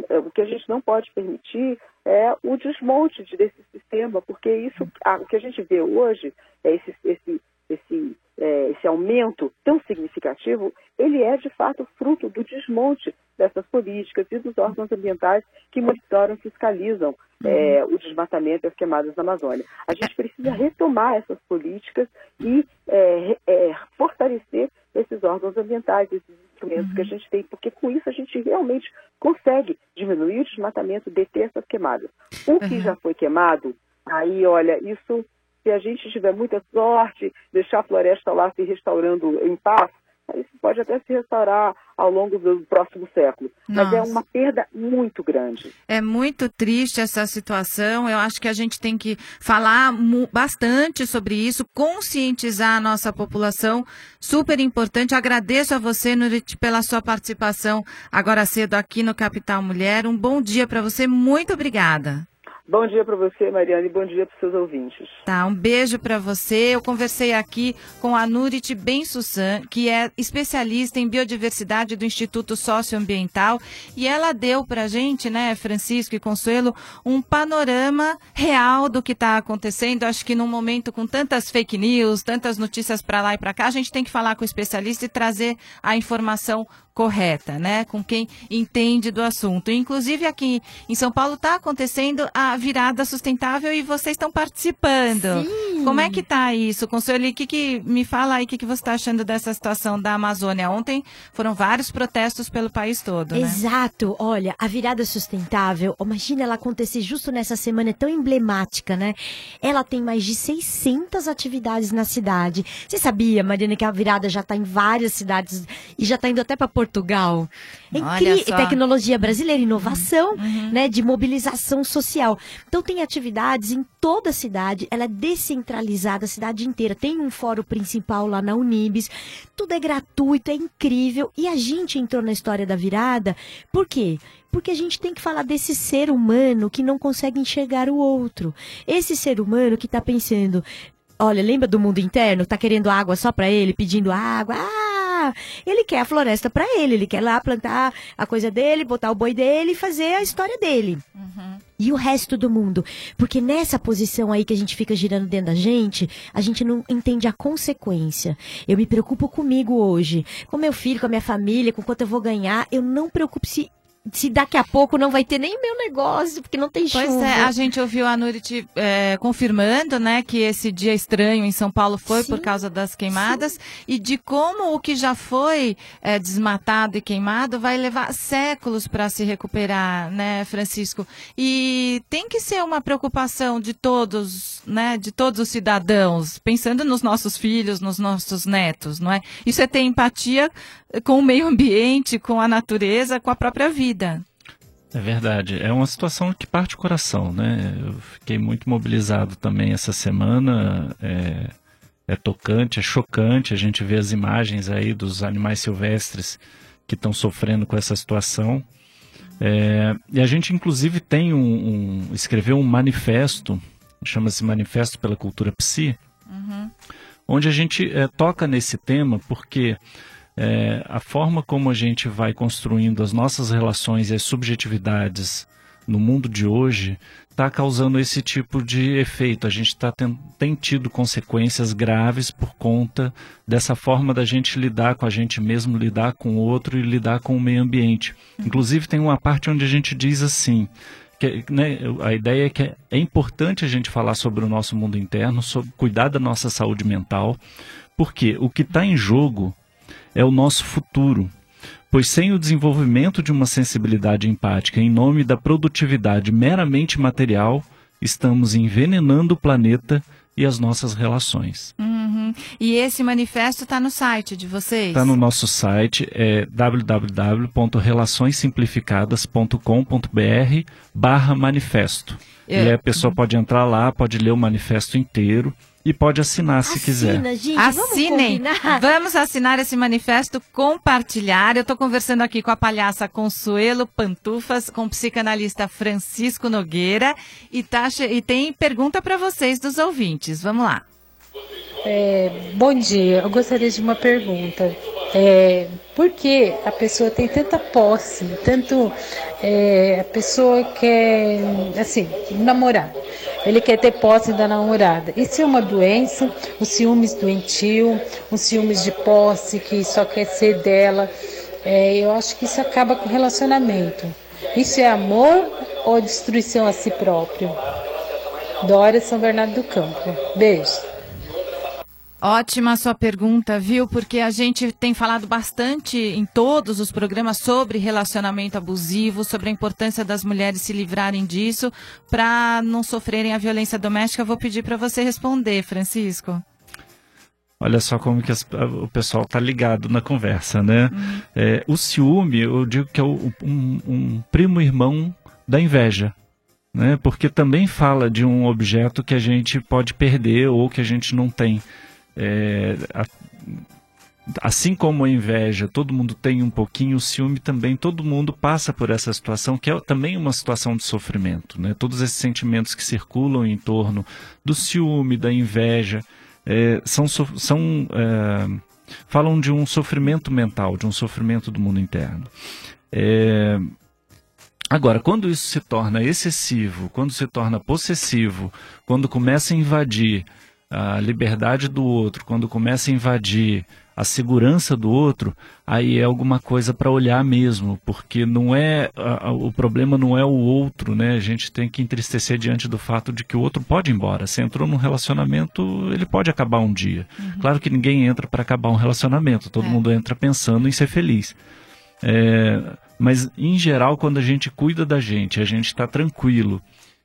é, o que a gente não pode permitir é o desmonte desse sistema, porque isso, o que a gente vê hoje é esse, esse, esse é, esse aumento tão significativo, ele é de fato fruto do desmonte dessas políticas e dos órgãos ambientais que monitoram e fiscalizam é, o desmatamento e as queimadas na Amazônia. A gente precisa retomar essas políticas e é, é, fortalecer esses órgãos ambientais, esses instrumentos que a gente tem, porque com isso a gente realmente consegue diminuir o desmatamento, deter essas queimadas. O que já foi queimado, aí, olha, isso se a gente tiver muita sorte, deixar a floresta lá se restaurando em paz, isso pode até se restaurar ao longo do próximo século. Nossa. Mas é uma perda muito grande. É muito triste essa situação. Eu acho que a gente tem que falar bastante sobre isso, conscientizar a nossa população. Super importante. Agradeço a você, Nurit, pela sua participação agora cedo aqui no Capital Mulher. Um bom dia para você. Muito obrigada. Bom dia para você, Mariana, e bom dia para seus ouvintes. Tá, um beijo para você. Eu conversei aqui com a Nurit Ben Sussan, que é especialista em biodiversidade do Instituto Socioambiental, e ela deu para a gente, né, Francisco e Consuelo, um panorama real do que está acontecendo. Acho que num momento com tantas fake news, tantas notícias para lá e para cá, a gente tem que falar com o especialista e trazer a informação correta, né? Com quem entende do assunto. Inclusive aqui em São Paulo está acontecendo a virada sustentável e vocês estão participando. Sim. Como é que tá isso, Consuelo? E que, que me fala aí o que, que você está achando dessa situação da Amazônia? Ontem foram vários protestos pelo país todo, né? Exato. Olha, a virada sustentável, imagina ela acontecer justo nessa semana, é tão emblemática, né? Ela tem mais de 600 atividades na cidade. Você sabia, Mariana, que a virada já está em várias cidades e já está indo até para Portugal? É só. Tecnologia brasileira, inovação, né, de mobilização social. Então tem atividades em toda a cidade, ela é descentralizada, a cidade inteira. Tem um fórum principal lá na Unibis, tudo é gratuito, é incrível. E a gente entrou na história da virada, por quê? Porque a gente tem que falar desse ser humano que não consegue enxergar o outro. Esse ser humano que está pensando, olha, lembra do mundo interno? Tá querendo água só para ele, pedindo água. Ah, ele quer a floresta para ele, ele quer lá plantar a coisa dele, botar o boi dele e fazer a história dele. E o resto do mundo. Porque nessa posição aí que a gente fica girando dentro da gente, a gente não entende a consequência. Eu me preocupo comigo hoje, com meu filho, com a minha família, com quanto eu vou ganhar. Eu não preocupo se, se daqui a pouco não vai ter nem meu negócio, porque não tem chuva. Pois é, a gente ouviu a Nurit é, confirmando, né, que esse dia estranho em São Paulo foi Sim. por causa das queimadas e de como o que já foi é, desmatado e queimado vai levar séculos para se recuperar, né, Francisco? E tem que ser uma preocupação de todos, né, de todos os cidadãos, pensando nos nossos filhos, nos nossos netos, não é? Isso é ter empatia com o meio ambiente, com a natureza, com a própria vida. É verdade. É uma situação que parte o coração, né? Eu fiquei muito mobilizado também essa semana. É, é tocante, é chocante. A gente vê as imagens aí dos animais silvestres que estão sofrendo com essa situação. É, e a gente, inclusive, tem um, um escreveu um manifesto, chama-se Manifesto pela Cultura Psi, onde a gente é, toca nesse tema porque é, a forma como a gente vai construindo as nossas relações e as subjetividades no mundo de hoje está causando esse tipo de efeito. A gente tá tem, tem tido consequências graves por conta dessa forma da gente lidar com a gente mesmo, lidar com o outro e lidar com o meio ambiente. Inclusive tem uma parte onde a gente diz assim, que, né, a ideia é que é, importante a gente falar sobre o nosso mundo interno, sobre cuidar da nossa saúde mental, porque o que está em jogo é o nosso futuro. Pois sem o desenvolvimento de uma sensibilidade empática em nome da produtividade meramente material, estamos envenenando o planeta e as nossas relações. Uhum. E esse manifesto está no site de vocês? Está no nosso site, é www.relaçõessimplificadas.com.br barra manifesto. É. E aí a pessoa pode entrar lá, pode ler o manifesto inteiro e pode assinar se quiser. Assina, gente, Assinem. vamos? Vamos assinar esse manifesto, compartilhar. Eu estou conversando aqui com a palhaça Consuelo Pantufas, com o psicanalista Francisco Nogueira e, tá e tem pergunta para vocês dos ouvintes. Vamos lá. É, bom dia, eu gostaria de uma pergunta. É, por que a pessoa tem tanta posse, tanto é, a pessoa quer, assim, namorar, ele quer ter posse da namorada. Isso é uma doença, o ciúmes doentio, o ciúmes de posse que só quer ser dela. É, eu acho que isso acaba com o relacionamento. Isso é amor ou destruição a si próprio? Dória São Bernardo do Campo. Beijo. Ótima sua pergunta, viu? Porque a gente tem falado bastante em todos os programas sobre relacionamento abusivo, sobre a importância das mulheres se livrarem disso para não sofrerem a violência doméstica. Vou pedir para você responder, Francisco. Olha só como que as- o pessoal tá ligado na conversa, né? É, o ciúme, eu digo que é o- um, um primo irmão da inveja, né? Porque também fala de um objeto que a gente pode perder ou que a gente não tem. É, a- assim como a inveja, todo mundo tem um pouquinho, o ciúme também, todo mundo passa por essa situação, que é também uma situação de sofrimento. Né? Todos esses sentimentos que circulam em torno do ciúme, da inveja, é, são, são, é, falam de um sofrimento mental, de um sofrimento do mundo interno. É, Agora, quando isso se torna excessivo, quando se torna possessivo, quando começa a invadir a liberdade do outro, quando começa a invadir a segurança do outro, aí é alguma coisa para olhar mesmo, porque não é a, o problema não é o outro, né? A gente tem que entristecer diante do fato de que o outro pode ir embora. Se entrou num relacionamento, ele pode acabar um dia. Uhum. Claro que ninguém entra para acabar um relacionamento, todo é. mundo entra pensando em ser feliz. É, mas em geral, quando a gente cuida da gente, a gente está tranquilo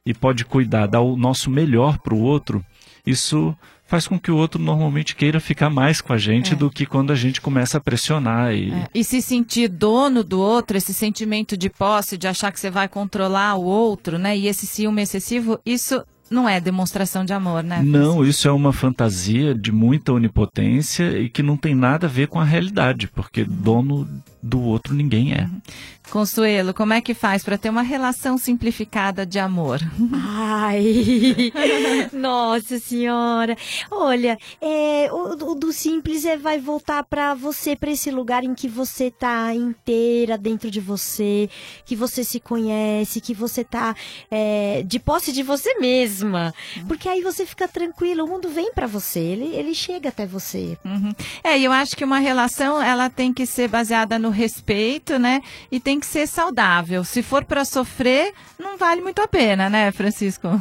e pode cuidar, dar o nosso melhor para o outro, isso faz com que o outro normalmente queira ficar mais com a gente é. do que quando a gente começa a pressionar. E... É. e se sentir dono do outro, esse sentimento de posse, de achar que você vai controlar o outro, né? E esse ciúme excessivo, isso não é demonstração de amor, né? Não, isso é uma fantasia de muita onipotência e que não tem nada a ver com a realidade, porque dono do outro ninguém é. Uhum. Consuelo, como é que faz para ter uma relação simplificada de amor? Ai, *laughs* nossa senhora. Olha, é, o, o, do simples é vai voltar para você, para esse lugar em que você tá inteira dentro de você, que você se conhece, que você tá é, de posse de você mesma. Porque aí você fica tranquilo, o mundo vem para você, ele, ele chega até você. Uhum. É, e eu acho que uma relação ela tem que ser baseada no respeito, né? E tem que ser saudável. Se for para sofrer, não vale muito a pena, né, Francisco?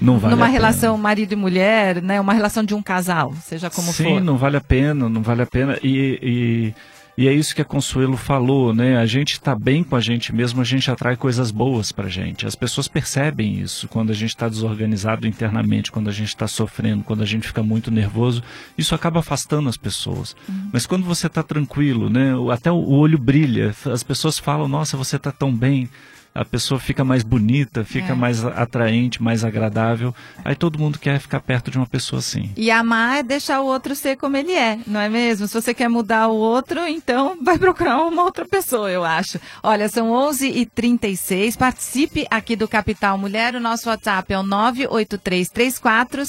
Não vale Numa relação marido e mulher, né? Uma relação de um casal, seja como Sim, for. Sim, não vale a pena, não vale a pena. E, e e é isso que a Consuelo falou, né? A gente está bem com a gente mesmo, a gente atrai coisas boas para a gente. As pessoas percebem isso quando a gente está desorganizado internamente, quando a gente está sofrendo, quando a gente fica muito nervoso. Isso acaba afastando as pessoas. Uhum. Mas quando você está tranquilo, né? Até o olho brilha. As pessoas falam: Nossa, você está tão bem a pessoa fica mais bonita, fica é. mais atraente, mais agradável. Aí todo mundo quer ficar perto de uma pessoa assim. E amar é deixar o outro ser como ele é, não é mesmo? Se você quer mudar o outro, então *laughs* vai procurar uma outra pessoa, eu acho. Olha, são 11h36. Participe aqui do Capital Mulher. O nosso WhatsApp é o 98334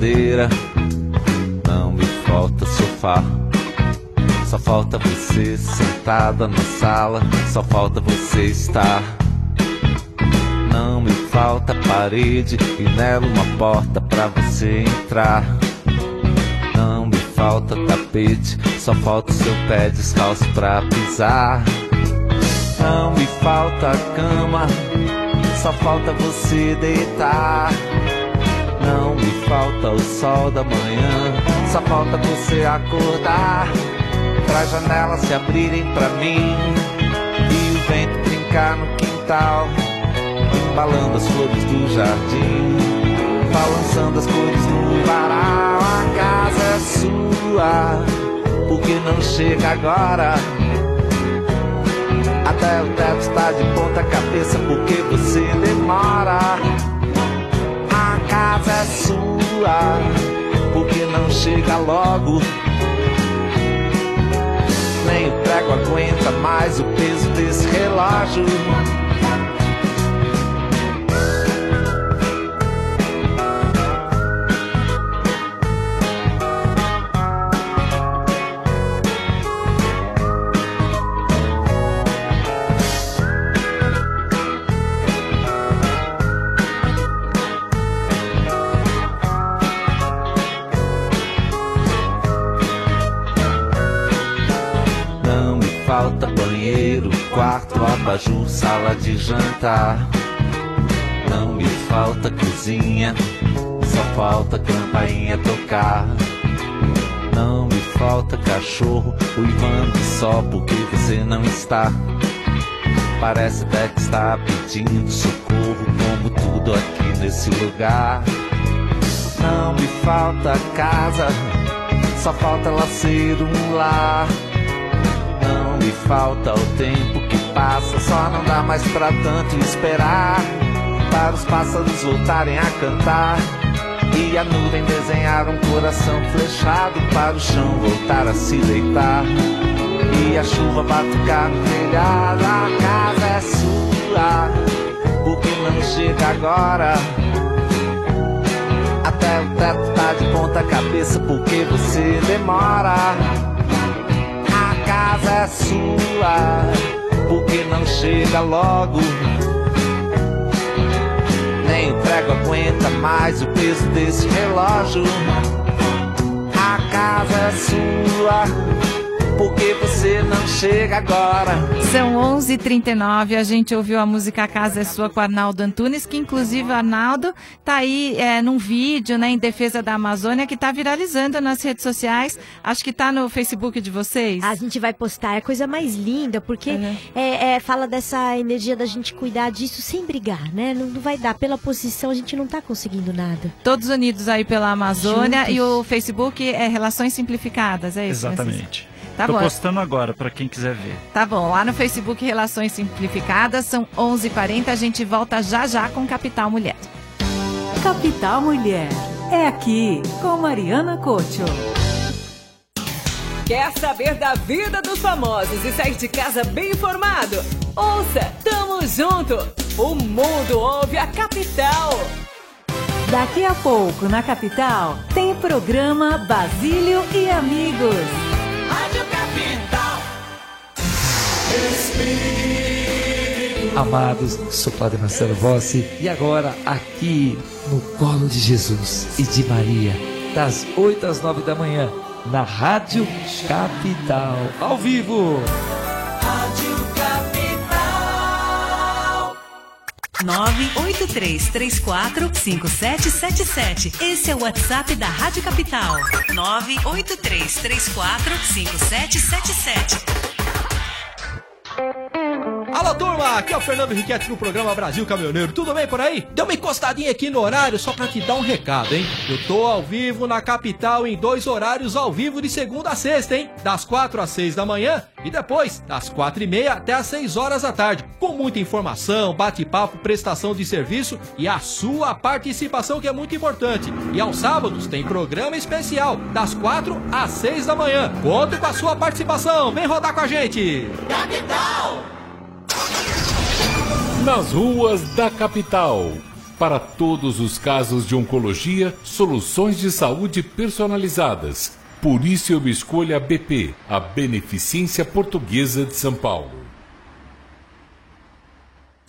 cadeira, não me falta sofá. Só falta você sentada na sala, só falta você estar. Não me falta parede e nela uma porta pra você entrar. Não me falta tapete, só falta seu pé descalço pra pisar. Não me falta cama, só falta você deitar. Falta o sol da manhã, só falta você acordar. Pra janelas se abrirem pra mim e o vento brincar no quintal, embalando as flores do jardim, balançando as cores no varal. A casa é sua, porque não chega agora? Até o teto está de ponta cabeça porque você demora casa é sua, porque não chega logo. Nem o prego aguenta mais o peso desse relógio. Abajur, sala de jantar. Não me falta cozinha, só falta campainha tocar. Não me falta cachorro uivando só porque você não está. Parece até que está pedindo socorro, como tudo aqui nesse lugar. Não me falta casa, só falta ela ser um lar. Falta o tempo que passa, só não dá mais pra tanto esperar. para os pássaros voltarem a cantar. E a nuvem desenhar um coração flechado para o chão voltar a se deitar. E a chuva batucar no telhado, a casa é sua. Por que não chega agora? Até o teto tá de ponta cabeça porque você demora. A casa é sua, porque não chega logo. Nem o prego aguenta mais o peso desse relógio. A casa é sua porque você não chega agora. São 11 h 39 a gente ouviu a música A Casa é Sua com Arnaldo Antunes, que inclusive o Arnaldo tá aí é, num vídeo né, em defesa da Amazônia que tá viralizando nas redes sociais. Acho que tá no Facebook de vocês. A gente vai postar, é a coisa mais linda, porque uhum. é, é, fala dessa energia da gente cuidar disso sem brigar, né? Não, não, vai dar. Pela posição, a gente não tá conseguindo nada. Todos unidos aí pela Amazônia Juntos. e o Facebook é Relações Simplificadas, é isso? Exatamente. Tá Tô bom. postando agora para quem quiser ver. Tá bom, lá no Facebook Relações Simplificadas, são 11:40 h 40 a gente volta já já com Capital Mulher. Capital Mulher, é aqui com Mariana Cocho. Quer saber da vida dos famosos e sair de casa bem informado? Ouça, tamo junto! O mundo ouve a Capital! Daqui a pouco, na Capital, tem programa Basílio e Amigos. Amados, sou Padre Marcelo Rossi e agora aqui no colo de Jesus e de Maria, das 8 às 9 da manhã, na Rádio Capital, ao vivo. Rádio Capital 983345777. Esse é o WhatsApp da Rádio Capital. 983345777. Alô, turma! Aqui é o Fernando Riquetti no programa Brasil Caminhoneiro. Tudo bem por aí? Deu uma encostadinha aqui no horário só pra te dar um recado, hein? Eu tô ao vivo na capital em dois horários ao vivo de segunda a sexta, hein? Das quatro às seis da manhã e depois das quatro e meia até às seis horas da tarde. Com muita informação, bate-papo, prestação de serviço e a sua participação que é muito importante. E aos sábados tem programa especial das quatro às seis da manhã. Conto com a sua participação. Vem rodar com a gente! Capital! Nas ruas da capital. Para todos os casos de oncologia, soluções de saúde personalizadas. Por isso eu escolho a BP, a Beneficência Portuguesa de São Paulo.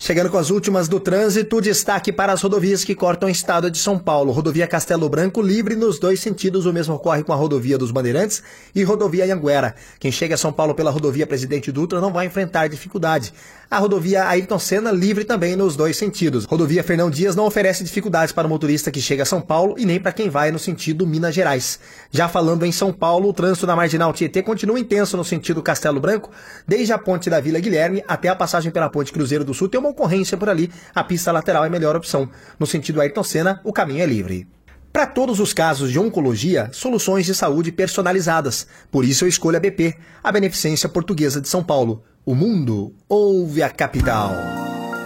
Chegando com as últimas do trânsito, destaque para as rodovias que cortam o estado de São Paulo. Rodovia Castelo Branco livre nos dois sentidos, o mesmo ocorre com a rodovia dos Bandeirantes e rodovia Anguera. Quem chega a São Paulo pela rodovia Presidente Dutra não vai enfrentar dificuldade. A rodovia Ayrton Senna livre também nos dois sentidos. Rodovia Fernão Dias não oferece dificuldades para o motorista que chega a São Paulo e nem para quem vai no sentido Minas Gerais. Já falando em São Paulo, o trânsito na Marginal Tietê continua intenso no sentido Castelo Branco, desde a ponte da Vila Guilherme até a passagem pela ponte Cruzeiro do Sul tem uma ocorrência por ali. A pista lateral é a melhor opção. No sentido Ayrton Senna, o caminho é livre. Para todos os casos de oncologia, soluções de saúde personalizadas. Por isso eu escolho a BP, a Beneficência Portuguesa de São Paulo. O mundo ouve a capital.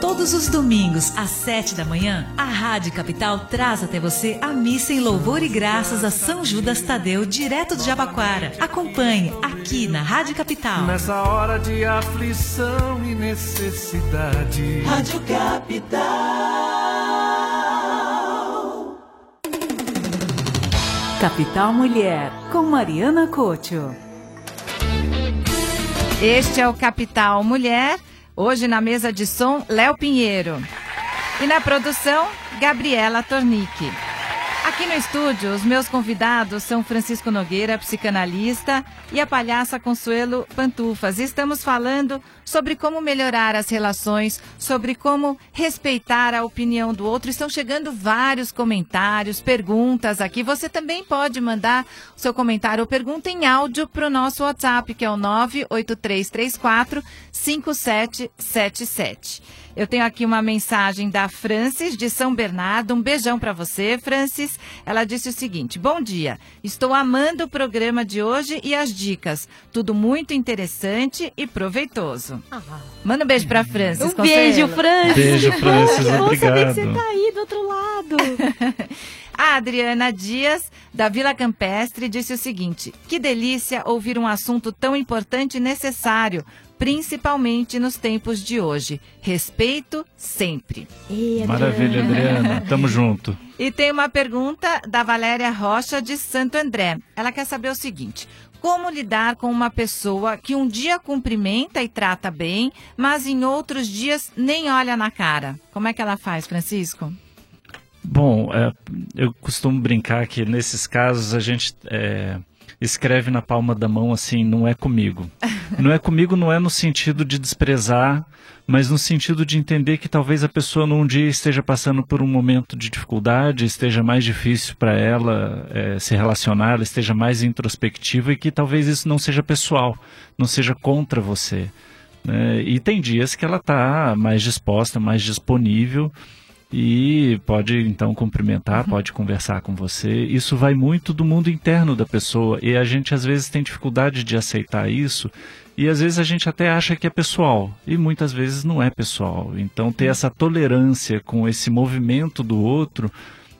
Todos os domingos, às sete da manhã, a Rádio Capital traz até você a missa em louvor e graças a São Judas Tadeu, direto de Jabaquara. Acompanhe aqui na Rádio Capital. Nessa hora de aflição e necessidade. Rádio Capital. Capital Mulher, com Mariana Cocho. Este é o Capital Mulher. Hoje na mesa de som, Léo Pinheiro. E na produção, Gabriela Tornique. Aqui no estúdio, os meus convidados são Francisco Nogueira, psicanalista, e a palhaça Consuelo Pantufas. Estamos falando sobre como melhorar as relações, sobre como respeitar a opinião do outro. Estão chegando vários comentários, perguntas aqui. Você também pode mandar seu comentário ou pergunta em áudio para o nosso WhatsApp, que é o 98334 5777. Eu tenho aqui uma mensagem da Francis de São Bernardo. Um beijão para você, Francis. Ela disse o seguinte: Bom dia. Estou amando o programa de hoje e as dicas. Tudo muito interessante e proveitoso. Ah. Manda um beijo para Francis. Um beijo, Francis. Beijo, Francis. Obrigado. saber que você tá aí do outro lado. *laughs* A Adriana Dias, da Vila Campestre, disse o seguinte: Que delícia ouvir um assunto tão importante e necessário, principalmente nos tempos de hoje. Respeito sempre. E, Maravilha, Adriana. *laughs* Tamo junto. E tem uma pergunta da Valéria Rocha, de Santo André. Ela quer saber o seguinte: como lidar com uma pessoa que um dia cumprimenta e trata bem, mas em outros dias nem olha na cara? Como é que ela faz, Francisco? Bom, é, eu costumo brincar que nesses casos a gente é, escreve na palma da mão assim, não é comigo. *laughs* Não é comigo, não é no sentido de desprezar, mas no sentido de entender que talvez a pessoa num dia esteja passando por um momento de dificuldade, esteja mais difícil para ela é, se relacionar, ela esteja mais introspectiva e que talvez isso não seja pessoal, não seja contra você. Né? E tem dias que ela está mais disposta, mais disponível e pode então cumprimentar, uhum. pode conversar com você. Isso vai muito do mundo interno da pessoa e a gente às vezes tem dificuldade de aceitar isso e às vezes a gente até acha que é pessoal e muitas vezes não é pessoal. Então ter essa tolerância com esse movimento do outro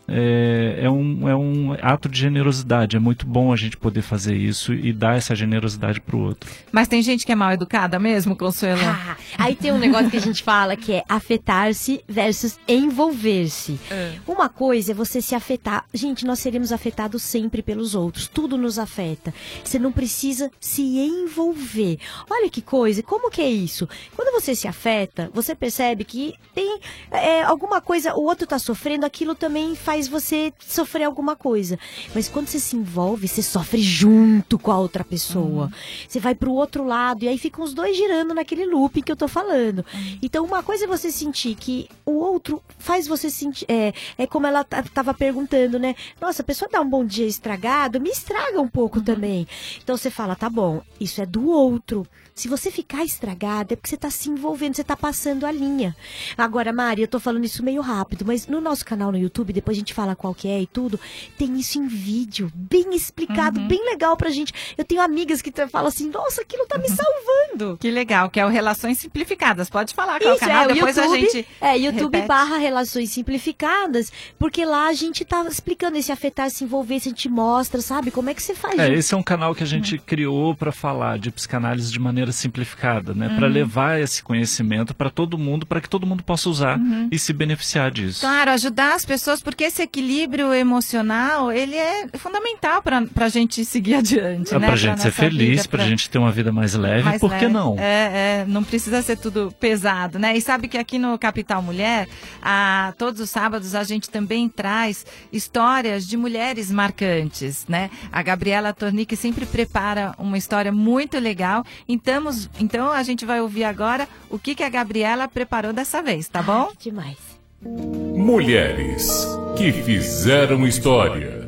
é, é, um, é um ato de generosidade. É muito bom a gente poder fazer isso e dar essa generosidade para o outro. Mas tem gente que é mal educada mesmo, Consuelo? Ah, aí tem um negócio que a gente fala que é afetar-se versus envolver-se. É. Uma coisa é você se afetar. Gente, nós seremos afetados sempre pelos outros. Tudo nos afeta. Você não precisa se envolver. Olha que coisa. Como que é isso? Quando você se afeta, você percebe que tem é, alguma coisa, o outro está sofrendo, aquilo também faz faz você sofrer alguma coisa. Mas quando você se envolve, você sofre junto com a outra pessoa. Uhum. Você vai pro outro lado e aí ficam os dois girando naquele loop que eu tô falando. Uhum. Então, uma coisa é você sentir que o outro faz você sentir. É, é como ela tava perguntando, né? Nossa, a pessoa dá um bom dia estragado, me estraga um pouco uhum. também. Então você fala, tá bom, isso é do outro. Se você ficar estragada, é porque você tá se envolvendo, você tá passando a linha. Agora, Mari, eu tô falando isso meio rápido, mas no nosso canal no YouTube, depois a gente fala qual que é e tudo, tem isso em vídeo, bem explicado, uhum. bem legal pra gente. Eu tenho amigas que falam assim, nossa, aquilo tá me salvando. Que legal, que é o Relações Simplificadas. Pode falar qual isso, é o canal, é, depois YouTube, a gente É, YouTube repete. barra Relações Simplificadas, porque lá a gente tá explicando esse afetar, se envolver, se a gente mostra, sabe, como é que você faz. É, esse é um canal que a gente uhum. criou para falar de psicanálise de maneira simplificada, né? Uhum. Para levar esse conhecimento para todo mundo, para que todo mundo possa usar uhum. e se beneficiar disso. Claro, ajudar as pessoas, porque esse equilíbrio emocional, ele é fundamental para a gente seguir *laughs* adiante, é, né? Para a gente ser feliz, para a gente ter uma vida mais leve, mais por leve. que não? É, é, não precisa ser tudo pesado, né? E sabe que aqui no Capital Mulher, a, todos os sábados a gente também traz histórias de mulheres marcantes, né? A Gabriela Tornick sempre prepara uma história muito legal, então então a gente vai ouvir agora o que, que a Gabriela preparou dessa vez, tá bom? Ai, demais. Mulheres que fizeram história.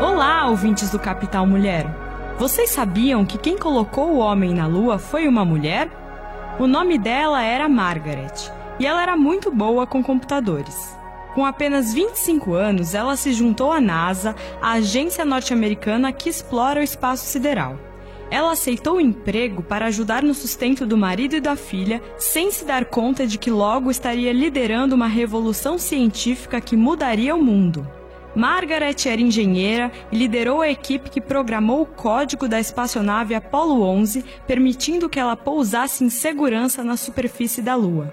Olá, ouvintes do Capital Mulher. Vocês sabiam que quem colocou o homem na lua foi uma mulher? O nome dela era Margaret e ela era muito boa com computadores. Com apenas 25 anos, ela se juntou à NASA, a agência norte-americana que explora o espaço sideral. Ela aceitou o emprego para ajudar no sustento do marido e da filha, sem se dar conta de que logo estaria liderando uma revolução científica que mudaria o mundo. Margaret era engenheira e liderou a equipe que programou o código da espaçonave Apollo 11, permitindo que ela pousasse em segurança na superfície da Lua.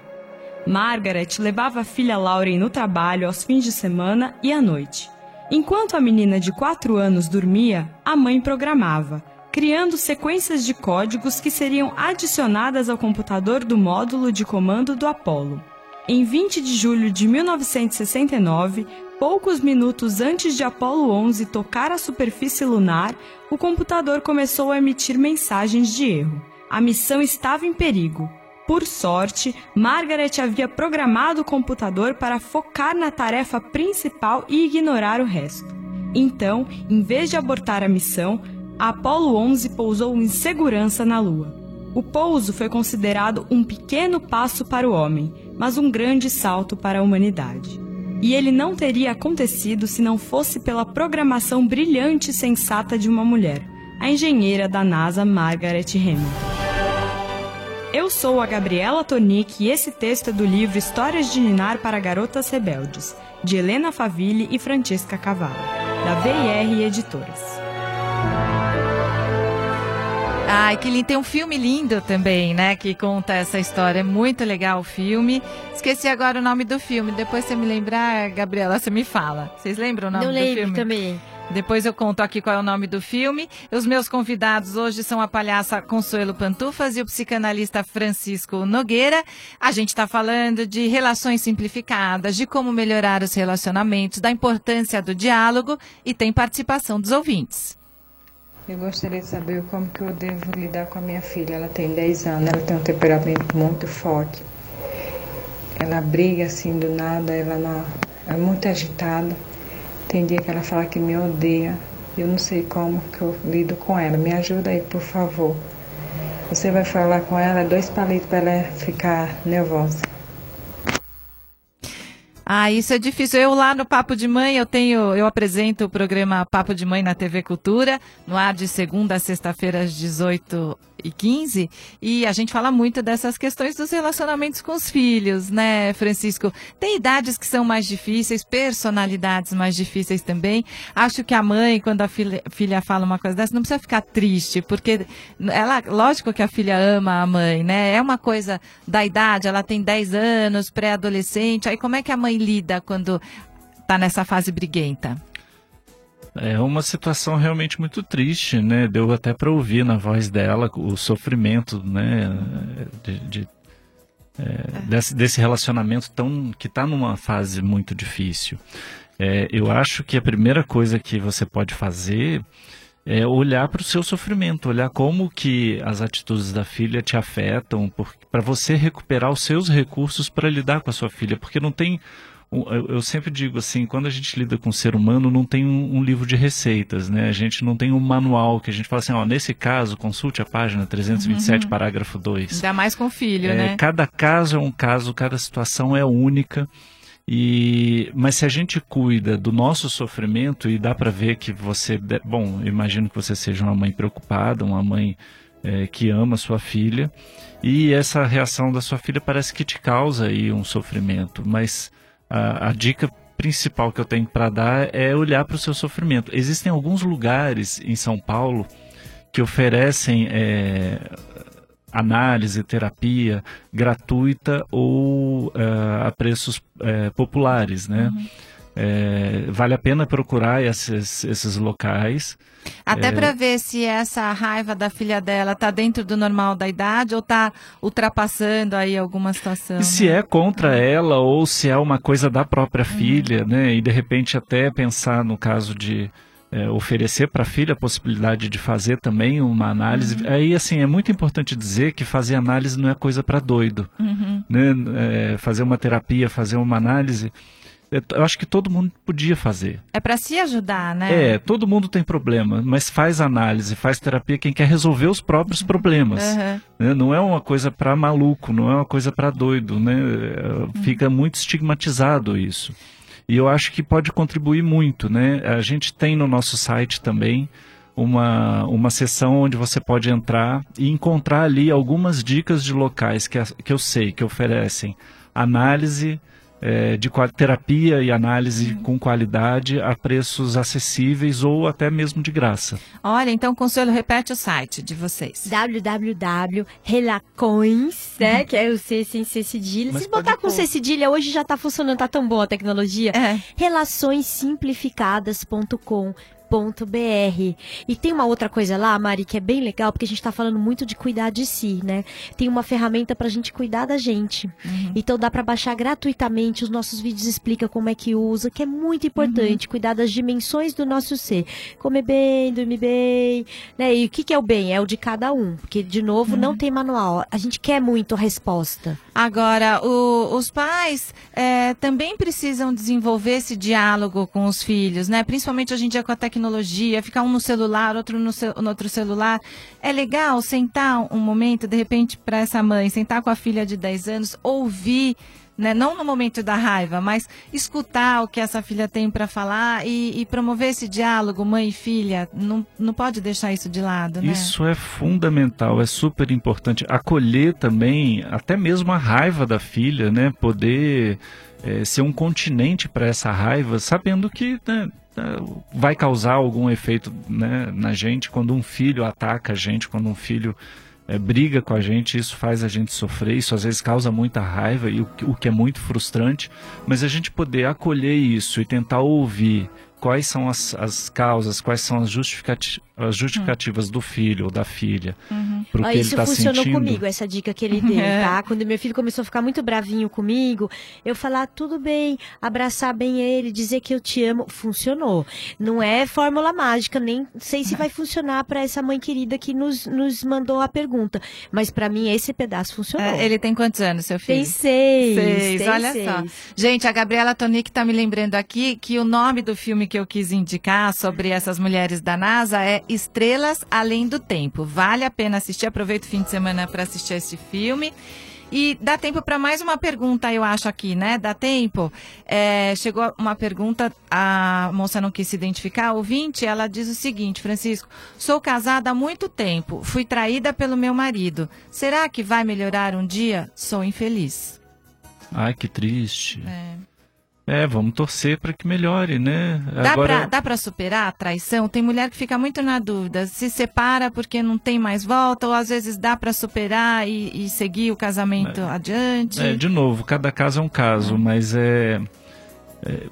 Margaret levava a filha Lauren no trabalho aos fins de semana e à noite. Enquanto a menina de 4 anos dormia, a mãe programava, criando sequências de códigos que seriam adicionadas ao computador do módulo de comando do Apollo. Em 20 de julho de 1969, poucos minutos antes de Apollo 11 tocar a superfície lunar, o computador começou a emitir mensagens de erro. A missão estava em perigo por sorte, Margaret havia programado o computador para focar na tarefa principal e ignorar o resto. Então, em vez de abortar a missão, a Apollo 11 pousou em segurança na Lua. O pouso foi considerado um pequeno passo para o homem, mas um grande salto para a humanidade. E ele não teria acontecido se não fosse pela programação brilhante e sensata de uma mulher, a engenheira da NASA Margaret Hamilton. Eu sou a Gabriela Tonic e esse texto é do livro Histórias de Ninar para Garotas Rebeldes, de Helena Faville e Francesca Cavallo, da VIR Editoras. Ai, que lindo. Tem um filme lindo também, né? Que conta essa história. É muito legal o filme. Esqueci agora o nome do filme. Depois você me lembrar, Gabriela, você me fala. Vocês lembram o nome Não do lembro filme? também. Depois eu conto aqui qual é o nome do filme. Os meus convidados hoje são a palhaça Consuelo Pantufas e o psicanalista Francisco Nogueira. A gente está falando de relações simplificadas, de como melhorar os relacionamentos, da importância do diálogo e tem participação dos ouvintes. Eu gostaria de saber como que eu devo lidar com a minha filha. Ela tem 10 anos, ela tem um temperamento muito forte. Ela briga assim do nada, ela não, é muito agitada. Tem dia que ela fala que me odeia. Eu não sei como que eu lido com ela. Me ajuda aí, por favor. Você vai falar com ela, dois palitos para ela ficar nervosa. Ah, isso é difícil. Eu lá no Papo de Mãe, eu tenho, eu apresento o programa Papo de Mãe na TV Cultura, no ar de segunda a sexta-feira às 18 e 15, e a gente fala muito dessas questões dos relacionamentos com os filhos, né, Francisco? Tem idades que são mais difíceis, personalidades mais difíceis também. Acho que a mãe, quando a filha, filha fala uma coisa dessa, não precisa ficar triste, porque ela, lógico que a filha ama a mãe, né? É uma coisa da idade, ela tem 10 anos, pré-adolescente, aí como é que a mãe lida quando tá nessa fase briguenta? É uma situação realmente muito triste, né? Deu até para ouvir na voz dela o sofrimento, né? De, de é, desse, desse, relacionamento tão que está numa fase muito difícil. É, eu acho que a primeira coisa que você pode fazer é olhar para o seu sofrimento, olhar como que as atitudes da filha te afetam, para você recuperar os seus recursos para lidar com a sua filha, porque não tem eu sempre digo assim, quando a gente lida com o ser humano, não tem um, um, livro de receitas, né? A gente não tem um manual que a gente fala assim, ó, nesse caso, consulte a página 327, uhum. parágrafo 2. Ainda mais com filho, é, né? Cada caso é um caso, cada situação é única. E, mas se a gente cuida do nosso sofrimento e dá para ver que você, bom, imagino que você seja uma mãe preocupada, uma mãe é, que ama sua filha, e essa reação da sua filha parece que te causa aí um sofrimento, mas a, a dica principal que eu tenho para dar é olhar para o seu sofrimento. Existem alguns lugares em São Paulo que oferecem é, análise, terapia gratuita ou uh, a preços uh, populares, né? Uhum. É, vale a pena procurar esses, esses locais. Até é... para ver se essa raiva da filha dela está dentro do normal da idade ou está ultrapassando aí alguma situação. E se né? é contra ela ou se é uma coisa da própria uhum. filha, né? E de repente até pensar no caso de é, oferecer para a filha a possibilidade de fazer também uma análise. Uhum. Aí, assim, é muito importante dizer que fazer análise não é coisa para doido. Uhum. Né? É, fazer uma terapia, fazer uma análise eu acho que todo mundo podia fazer. É para se ajudar, né? É, todo mundo tem problema, mas faz análise, faz terapia quem quer resolver os próprios problemas. Uhum. Né? Não é uma coisa para maluco, não é uma coisa para doido, né? Uhum. Fica muito estigmatizado isso. E eu acho que pode contribuir muito, né? A gente tem no nosso site também uma, uma sessão onde você pode entrar e encontrar ali algumas dicas de locais que, que eu sei que oferecem análise é, de terapia e análise uhum. com qualidade a preços acessíveis ou até mesmo de graça. Olha, então, Conselho, repete o site de vocês. www.relacões, né, uhum. que é o C sem C cedilha. Mas Se botar com C cedilha, hoje já está funcionando, tá tão boa a tecnologia. É. Relaçõessimplificadas.com br E tem uma outra coisa lá, Mari, que é bem legal, porque a gente está falando muito de cuidar de si, né? Tem uma ferramenta para a gente cuidar da gente. Uhum. Então dá para baixar gratuitamente, os nossos vídeos explicam como é que usa, que é muito importante, uhum. cuidar das dimensões do nosso ser. Comer bem, dormir bem, né? E o que, que é o bem? É o de cada um, porque, de novo, uhum. não tem manual. A gente quer muito a resposta. Agora, o, os pais é, também precisam desenvolver esse diálogo com os filhos, né? Principalmente hoje em dia com a tecnologia tecnologia, ficar um no celular, outro no, ce no outro celular. É legal sentar um momento, de repente, para essa mãe, sentar com a filha de 10 anos, ouvir né? não no momento da raiva, mas escutar o que essa filha tem para falar e, e, promover esse diálogo mãe e filha. Não, não pode deixar isso de lado. Né? Isso é fundamental, é super importante. Acolher também, até mesmo a raiva da filha, né? poder é, ser um continente para essa raiva, sabendo que. Né, vai causar algum efeito né, na gente? Quando um filho ataca a gente, quando um filho é, briga com a gente, isso faz a gente sofrer, isso às vezes causa muita raiva, e o, o que é muito frustrante, mas a gente poder acolher isso e tentar ouvir quais são as, as causas, quais são as, justificati as justificativas hum. do filho ou da filha. Uhum. Pro que isso ele tá funcionou sentindo. comigo, essa dica que ele deu, *laughs* tá? Quando meu filho começou a ficar muito bravinho comigo, eu falar tudo bem, abraçar bem ele, dizer que eu te amo, funcionou. Não é fórmula mágica, nem sei se vai funcionar para essa mãe querida que nos, nos mandou a pergunta. Mas para mim esse pedaço funcionou. É, ele tem quantos anos, seu filho? Tem seis. Seis, tem olha seis. só. Gente, a Gabriela Tonic tá me lembrando aqui que o nome do filme que eu quis indicar sobre essas mulheres da NASA é Estrelas Além do Tempo. Vale a pena assistir. Aproveita o fim de semana para assistir esse filme. E dá tempo para mais uma pergunta, eu acho, aqui, né? Dá tempo? É, chegou uma pergunta, a moça não quis se identificar, a ouvinte, ela diz o seguinte, Francisco, sou casada há muito tempo, fui traída pelo meu marido. Será que vai melhorar um dia? Sou infeliz. Ai, que triste. É. É, vamos torcer para que melhore, né? Dá Agora... para superar a traição? Tem mulher que fica muito na dúvida, se separa porque não tem mais volta, ou às vezes dá para superar e, e, seguir o casamento é, adiante? É, de novo, cada caso é um caso, mas é, é,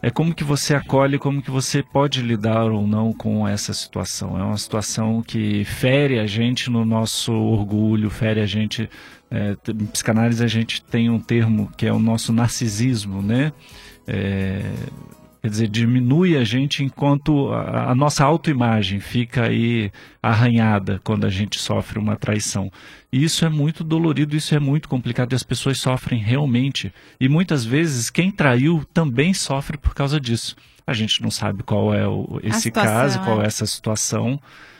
é como que você acolhe, como que você pode lidar ou não com essa situação. É uma situação que fere a gente no nosso orgulho, fere a gente é, em psicanálise a gente tem um termo que é o nosso narcisismo, né? É, quer dizer, diminui a gente enquanto a, a, nossa autoimagem fica aí arranhada quando a gente sofre uma traição. E isso é muito dolorido, isso é muito complicado e as pessoas sofrem realmente. E muitas vezes quem traiu também sofre por causa disso. A gente não sabe qual é o, esse caso, qual é, é essa situação. É,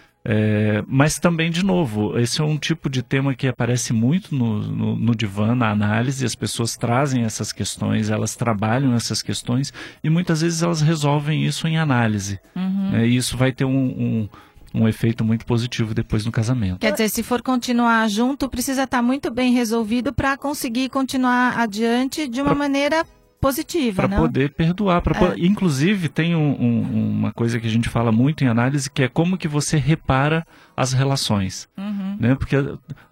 mas também, de novo, esse é um tipo de tema que aparece muito no, no, no divã, na análise, as pessoas trazem essas questões, elas trabalham essas questões e muitas vezes elas resolvem isso em análise. Uhum. Né? E isso vai ter um, um um efeito muito positivo depois no casamento. Quer dizer, se for continuar junto, precisa estar muito bem resolvido para conseguir continuar adiante de uma pra... maneira positiva, Para poder perdoar. Pra é. Inclusive, tem um, um, uma coisa que a gente fala muito em análise, que é como que você repara as relações. Uhum. Né? Porque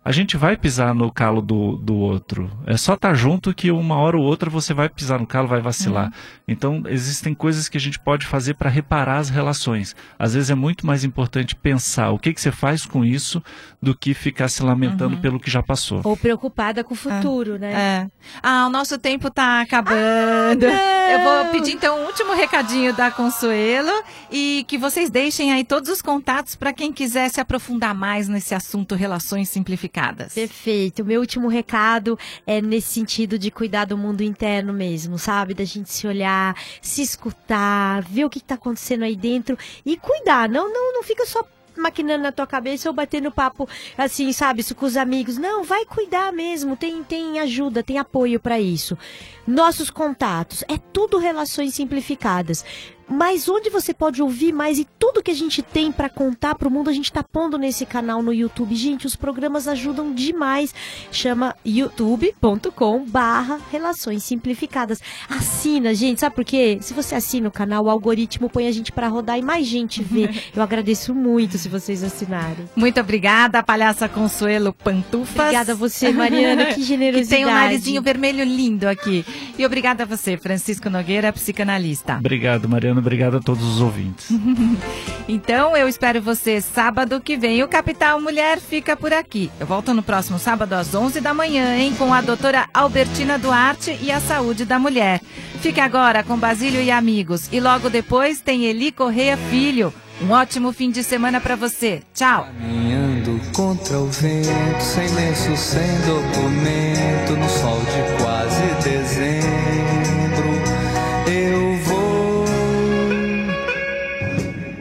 a gente vai pisar no calo do, do outro. É só estar tá junto que uma hora ou outra você vai pisar no calo, vai vacilar. Uhum. Então, existem coisas que a gente pode fazer para reparar as relações. Às vezes é muito mais importante pensar o que, que você faz com isso do que ficar se lamentando uhum. pelo que já passou. Ou preocupada com o futuro, é. né? É. Ah, o nosso tempo está acabando. Ah, Eu vou pedir então um último recadinho da Consuelo e que vocês deixem aí todos os contatos para quem quiser se aprofundar mais nesse assunto relações simplificadas. Perfeito. Meu último recado é nesse sentido de cuidar do mundo interno mesmo, sabe? Da gente se olhar, se escutar, ver o que está acontecendo aí dentro e cuidar. Não, não, não fica só maquinando na tua cabeça ou batendo papo assim, sabe, isso com os amigos. Não, vai cuidar mesmo, tem, tem ajuda, tem apoio para isso. Nossos contatos, é tudo relações simplificadas mas onde você pode ouvir mais e tudo que a gente tem para contar para o mundo, a gente está pondo nesse canal no YouTube. Gente, os programas ajudam demais. Chama youtube.com barra Relações Simplificadas. Assina, gente, sabe por quê? Se você assina o canal, o algoritmo põe a gente para rodar e mais gente vê. *laughs* Eu agradeço muito se vocês assinarem. Muito obrigada, palhaça Consuelo Pantufas. Obrigada a você, Mariana, que *laughs* generosidade. que tem um narizinho vermelho lindo aqui. E obrigada a você, Francisco Nogueira, psicanalista. Obrigado, Mariana obrigado a todos os ouvintes. *laughs* então eu espero você sábado que vem. O Capital Mulher fica por aqui. Eu volto no próximo sábado às 11 da manhã, hein, com a doutora Albertina Duarte e a saúde da mulher. Fique agora com Basílio e amigos. E logo depois tem Eli Correia Filho. Um ótimo fim de semana para você. Tchau. Caminhando contra o vento, sem lenço, sem documento, no sol de quase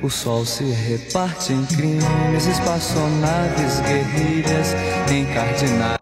O sol se reparte em crimes, espaçonaves, guerrilhas, encardinadas.